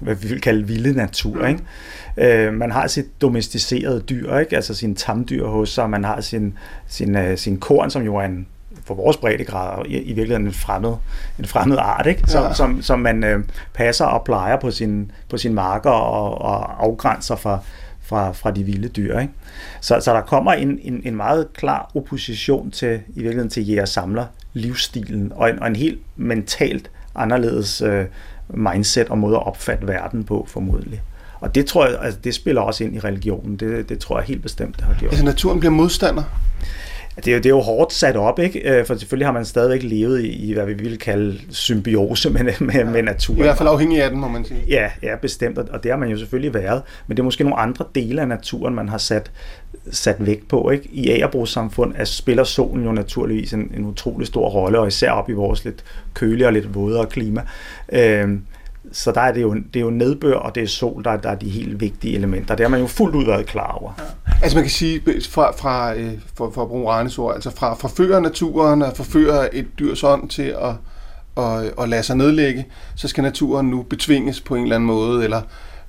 hvad vi vil kalde vilde natur. Ikke? Øh, man har sit domesticerede dyr, ikke? altså sin tamdyr hos sig, man har sin, sin, uh, sin korn, som jo er en for vores breddegrad i, i virkeligheden en fremmed, en fremmed art, ikke? Som, ja. som, som man øh, passer og plejer på sin, på sin marker og, og afgrænser fra, fra, fra de vilde dyr. Ikke? Så, så der kommer en, en, en meget klar opposition til i virkeligheden til jæger-samler livsstilen og en, og en helt mentalt anderledes øh, mindset og måde at opfatte verden på formodentlig. Og det tror jeg, altså, det spiller også ind i religionen. Det, det tror jeg helt bestemt, det har gjort. Altså naturen bliver modstander? Det er, jo, det er jo hårdt sat op, ikke? Øh, for selvfølgelig har man stadigvæk levet i, i hvad vi vil kalde symbiose med, med, ja. med naturen. I hvert fald afhængig af den, må man sige. Ja, ja, bestemt, og det har man jo selvfølgelig været. Men det er måske nogle andre dele af naturen, man har sat, sat vægt på. Ikke? I agerbrugssamfund spiller solen jo naturligvis en, en utrolig stor rolle, og især op i vores lidt kølige og lidt vådere klima. Øh, så der er det jo, det er jo nedbør, og det er sol, der, der er de helt vigtige elementer. Det har man jo fuldt ud været klar over. Ja. Altså man kan sige, fra, fra, øh, for, for at bruge Ranes ord, altså fra forføre naturen og forføre et dyrs ånd til at, at, at lade sig nedlægge, så skal naturen nu betvinges på en eller anden måde, eller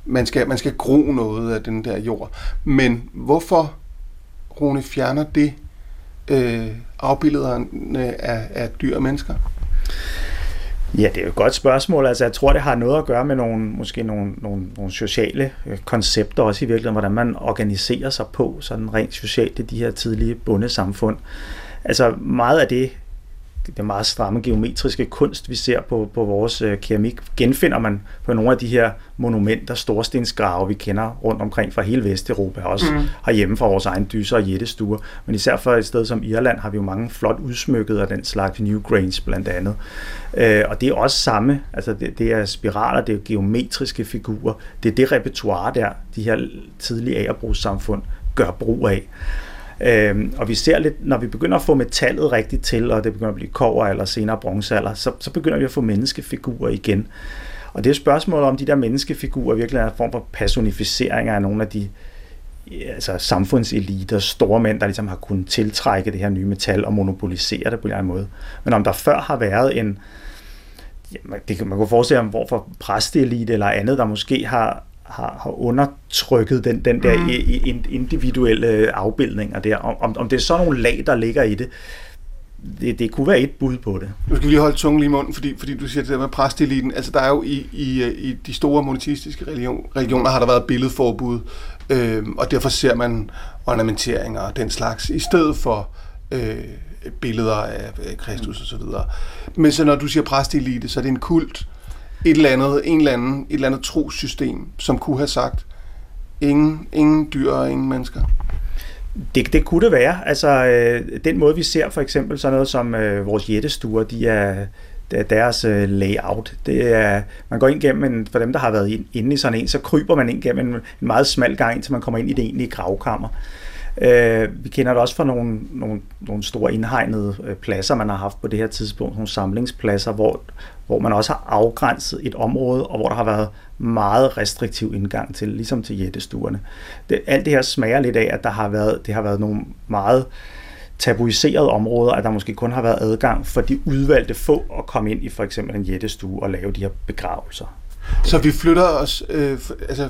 man skal, man skal gro noget af den der jord. Men hvorfor, Rune, fjerner det øh, afbillederne af, af dyr og mennesker? Ja, det er jo et godt spørgsmål. Altså, jeg tror, det har noget at gøre med nogle, måske nogle, nogle, nogle sociale øh, koncepter også i virkeligheden, hvordan man organiserer sig på, sådan rent socialt i de her tidlige bundesamfund. Altså, meget af det, det meget stramme geometriske kunst, vi ser på, på vores øh, keramik, genfinder man på nogle af de her monumenter, storstensgrave, vi kender rundt omkring fra hele Vesteuropa, også mm. herhjemme fra vores egen dyser og jættestuer. Men især for et sted som Irland har vi jo mange flot udsmykket af den slags New Grange blandt andet. Øh, og det er også samme, altså det, det er spiraler, det er geometriske figurer, det er det repertoire der, de her tidlige agerbrugssamfund gør brug af. Øhm, og vi ser lidt, når vi begynder at få metallet rigtigt til, og det begynder at blive kover eller senere bronzealder, så, så begynder vi at få menneskefigurer igen. Og det er spørgsmålet om de der menneskefigurer virkelig er en form for personificering af nogle af de altså samfundseliter, store mænd, der ligesom har kunnet tiltrække det her nye metal og monopolisere det på en eller anden måde. Men om der før har været en, ja, det kan man kunne forestille sig, hvorfor præsteelite eller andet, der måske har, har, har undertrykket den, den der mm. individuelle afbildninger der. Om, om det er sådan nogle lag, der ligger i det, det, det kunne være et bud på det. Nu skal lige holde tungen lige i munden, fordi, fordi du siger det der med præsteliten. Altså der er jo i, i, i de store monoteistiske religion, religioner har der været billedforbud, øh, og derfor ser man ornamenteringer og den slags, i stedet for øh, billeder af Kristus osv. Men så når du siger præstelite, så er det en kult, et eller andet, en eller anden, et eller andet trosystem, som kunne have sagt, ingen, ingen dyr og ingen mennesker. Det, det kunne det være. Altså, øh, den måde, vi ser for eksempel sådan noget som øh, vores jættestuer, de er, deres øh, layout. Det er, man går ind gennem, en, for dem, der har været inde i sådan en, så kryber man ind gennem en, en meget smal gang, indtil man kommer ind i det egentlige gravkammer. Øh, vi kender det også fra nogle, nogle, nogle store indhegnede øh, pladser, man har haft på det her tidspunkt, nogle samlingspladser, hvor, hvor man også har afgrænset et område, og hvor der har været meget restriktiv indgang til, ligesom til jættestuerne. Det, alt det her smager lidt af, at der har været, det har været nogle meget tabuiserede områder, at der måske kun har været adgang for de udvalgte få at komme ind i for eksempel en jættestue og lave de her begravelser. Så vi flytter os, øh, altså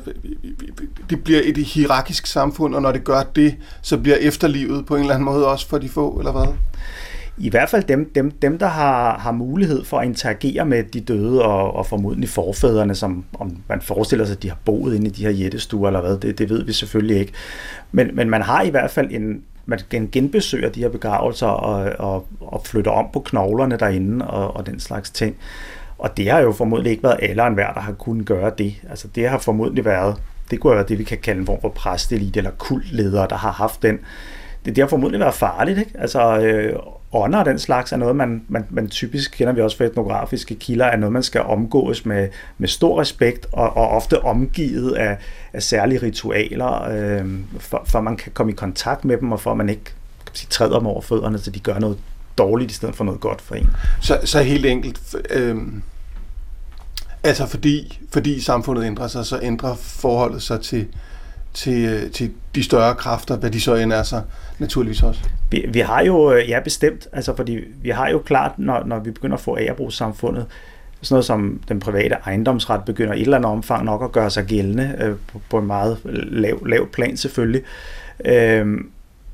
det bliver et hierarkisk samfund, og når det gør det, så bliver efterlivet på en eller anden måde også for de få, eller hvad? I hvert fald dem, dem, dem der har, har mulighed for at interagere med de døde og, og formodentlig forfædrene, som om man forestiller sig, at de har boet inde i de her jættestuer eller hvad, det, det ved vi selvfølgelig ikke. Men, men man har i hvert fald en, man genbesøger de her begravelser og, og, og flytter om på knoglerne derinde og, og den slags ting. Og det har jo formodentlig ikke været alle en enhver, der har kunnet gøre det. Altså det har formodentlig været, det kunne være det, vi kan kalde en form for præstelite eller kultledere, der har haft den. Det, det har formodentlig været farligt, ikke? Altså øh, ånder og den slags er noget, man, man, man typisk kender vi også fra etnografiske kilder, er noget, man skal omgås med, med stor respekt og, og ofte omgivet af, af særlige ritualer, øh, for, for man kan komme i kontakt med dem, og for at man ikke kan sige, træder dem over fødderne, så de gør noget dårligt i stedet for noget godt for en. Så, så helt enkelt, øh, altså fordi, fordi samfundet ændrer sig, så ændrer forholdet sig til, øh, Øh, til de større kræfter, hvad de så end er sig, naturligvis også. Vi, vi har jo, øh, ja bestemt, altså fordi vi har jo klart, når, når vi begynder at få agerbrugssamfundet, sådan noget som den private ejendomsret begynder i et eller andet omfang nok at gøre sig gældende øh, på, på en meget lav, lav plan selvfølgelig. Øh,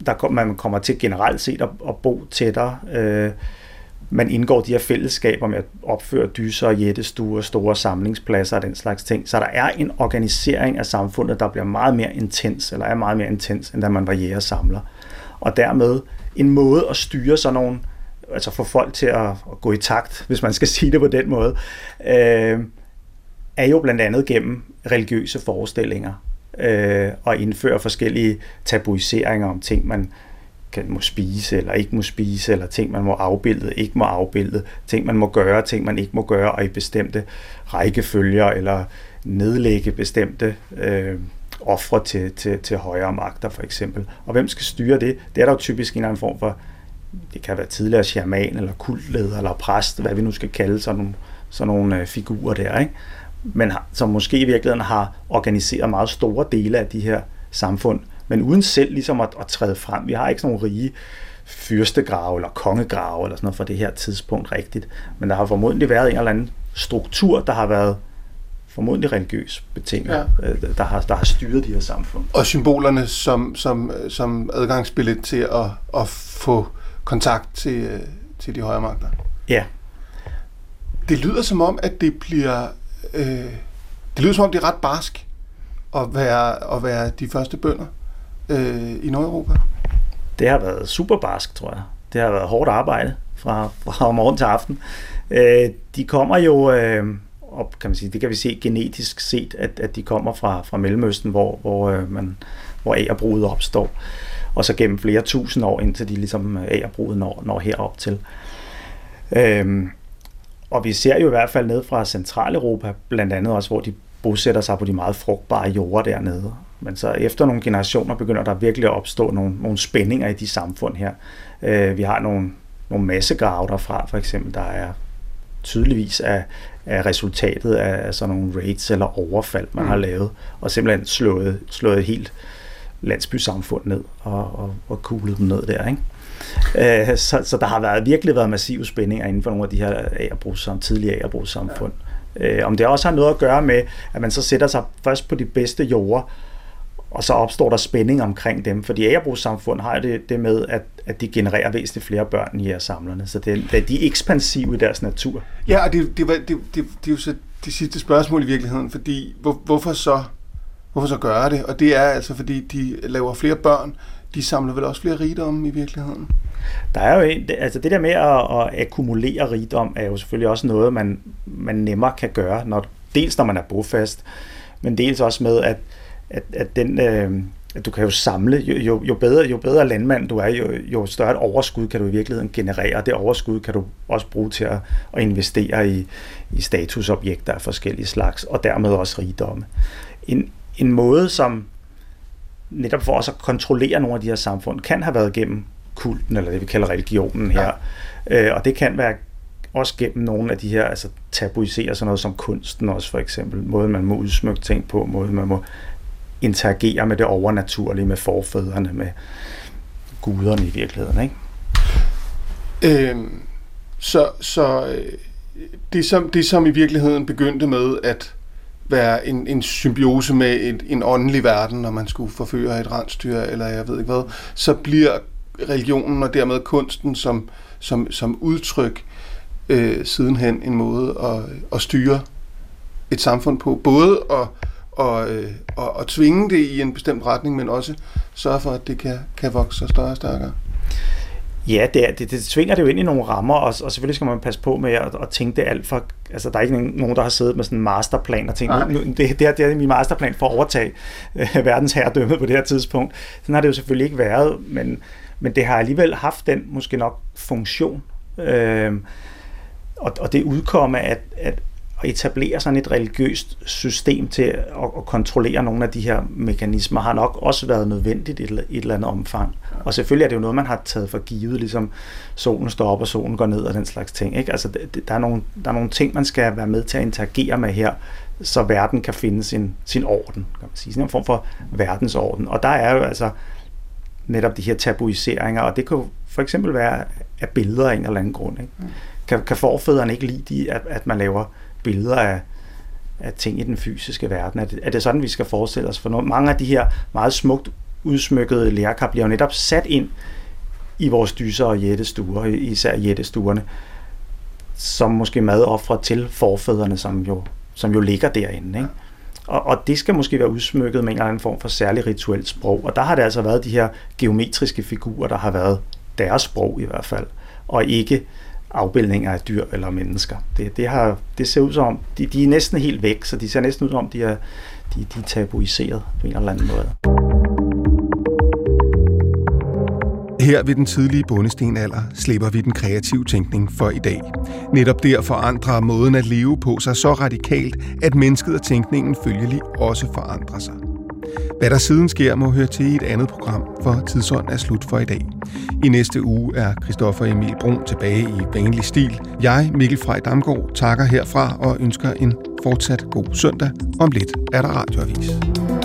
der man kommer til generelt set at, at bo tættere. Øh, man indgår de her fællesskaber med at opføre dyser, jættestuer, store samlingspladser og den slags ting. Så der er en organisering af samfundet, der bliver meget mere intens, eller er meget mere intens, end da man var jæger samler. Og dermed en måde at styre sådan nogle, altså få folk til at, at gå i takt, hvis man skal sige det på den måde, øh, er jo blandt andet gennem religiøse forestillinger øh, og indføre forskellige tabuiseringer om ting, man kan, må spise eller ikke må spise, eller ting, man må afbilde, ikke må afbilde, ting, man må gøre, ting, man ikke må gøre, og i bestemte rækkefølger, eller nedlægge bestemte øh, ofre til, til, til højere magter, for eksempel. Og hvem skal styre det? Det er der jo typisk en eller anden form for, det kan være tidligere shaman, eller kultleder, eller præst, hvad vi nu skal kalde sådan nogle, sådan nogle øh, figurer der, ikke? men som måske i virkeligheden har organiseret meget store dele af de her samfund, men uden selv ligesom at, at træde frem. Vi har ikke sådan nogle rige fyrstegrave eller kongegrave eller sådan noget for det her tidspunkt rigtigt, men der har formodentlig været en eller anden struktur, der har været formodentlig religiøs betinget, ja. Øh, der, har, der har styret de her samfund. Og symbolerne som, som, som adgangsbillet til at, at få kontakt til, til de højere magter. Ja. Det lyder som om, at det bliver øh, det lyder som om, det er ret barsk at være, at være de første bønder øh, i Nordeuropa. Det har været super barsk, tror jeg. Det har været hårdt arbejde fra, fra morgen til aften. Øh, de kommer jo øh, op, kan man sige, det kan vi se genetisk set, at, at de kommer fra, fra Mellemøsten, hvor, hvor, øh, man, hvor agerbruget opstår. Og så gennem flere tusind år, indtil de ligesom øh, agerbruget når, når herop til. Øh, og vi ser jo i hvert fald ned fra Centraleuropa, blandt andet også, hvor de bosætter sig på de meget frugtbare jorder dernede. Men så efter nogle generationer begynder der virkelig at opstå nogle, nogle spændinger i de samfund her. Øh, vi har nogle, nogle massegrave derfra, for eksempel, der er tydeligvis af, af resultatet af sådan nogle raids eller overfald, man mm. har lavet, og simpelthen slået, slået helt landsbysamfund ned og, og, og kuglet dem ned der. Ikke? Øh, så, så der har været, virkelig været massive spændinger inden for nogle af de her agerbrugssamfund, tidligere agerbrugssamfund. Ja. Øh, om det også har noget at gøre med, at man så sætter sig først på de bedste jorder, og så opstår der spænding omkring dem, fordi agerbrugssamfund har det, det med, at, at de genererer væsentligt flere børn i samlerne, så det, det, de er ekspansive i deres natur. Ja, og det, det, var, det, det, det er jo så det sidste spørgsmål i virkeligheden, fordi hvor, hvorfor så hvorfor så gøre det? Og det er altså, fordi de laver flere børn, de samler vel også flere rigdomme i virkeligheden? Der er jo en, altså det der med at, at akkumulere rigdom er jo selvfølgelig også noget, man, man nemmere kan gøre, når, dels når man er bofast, men dels også med, at, at, at den, øh, at du kan jo samle, jo, jo, jo, bedre, jo bedre landmand du er, jo, jo større et overskud kan du i virkeligheden generere. Det overskud kan du også bruge til at, at investere i, i statusobjekter af forskellige slags, og dermed også rigdomme. En, en måde, som netop for os at kontrollere nogle af de her samfund, kan have været gennem kulten, eller det vi kalder religionen her. Ja. Øh, og det kan være også gennem nogle af de her, altså tabuisere sådan noget som kunsten også for eksempel, måde man må udsmykke ting på, måde man må interagere med det overnaturlige, med forfædrene, med guderne i virkeligheden, ikke? Øhm, så så øh, det, som, det, som i virkeligheden begyndte med at være en, en symbiose med et, en åndelig verden, når man skulle forføre et rensdyr, eller jeg ved ikke hvad, så bliver religionen og dermed kunsten som, som, som udtryk øh, sidenhen en måde at, at styre et samfund på. Både at, og, øh, og, og tvinge det i en bestemt retning, men også sørge for, at det kan, kan vokse større og stærkere. Ja, det, er, det, det tvinger det jo ind i nogle rammer, og, og selvfølgelig skal man passe på med at, at tænke det alt for... Altså, der er ikke nogen, der har siddet med sådan en masterplan og tænkt, nu, det, det, her, det er min masterplan for at overtage øh, verdens herredømme på det her tidspunkt. Sådan har det jo selvfølgelig ikke været, men, men det har alligevel haft den måske nok funktion. Øh, og, og det udkomme, at at etablere sådan et religiøst system til at, at kontrollere nogle af de her mekanismer, har nok også været nødvendigt i et, et eller andet omfang. Og selvfølgelig er det jo noget, man har taget for givet, ligesom solen står op og solen går ned og den slags ting. Ikke? Altså, der, er nogle, der er nogle ting, man skal være med til at interagere med her, så verden kan finde sin, sin orden, kan man sige. Sådan en form for verdensorden. Og der er jo altså netop de her tabuiseringer, og det kan for eksempel være af billeder af en eller anden grund. Ikke? Kan, kan forfædrene ikke lide, de, at, at man laver billeder af, af ting i den fysiske verden. Er det, er det sådan, vi skal forestille os? For nogle, mange af de her meget smukt udsmykkede lærkar bliver jo netop sat ind i vores dyser og jættestuer, især jættestuerne, som måske madoffre til forfædrene, som jo, som jo ligger derinde. Ikke? Og, og det skal måske være udsmykket med en eller anden form for særlig rituelt sprog. Og der har det altså været de her geometriske figurer, der har været deres sprog i hvert fald, og ikke afbildninger af dyr eller mennesker. Det, det, har, det ser ud som de, de er næsten helt væk, så de ser næsten ud som om, de er, de, de er tabuiseret på en eller anden måde. Her ved den tidlige bundestenalder slipper vi den kreative tænkning for i dag. Netop der forandrer måden at leve på sig så radikalt, at mennesket og tænkningen følgelig også forandrer sig. Hvad der siden sker, må høre til i et andet program, for tidsånden er slut for i dag. I næste uge er Christoffer Emil Brun tilbage i vanlig stil. Jeg, Mikkel Frej Damgaard, takker herfra og ønsker en fortsat god søndag. Om lidt er der radioavis.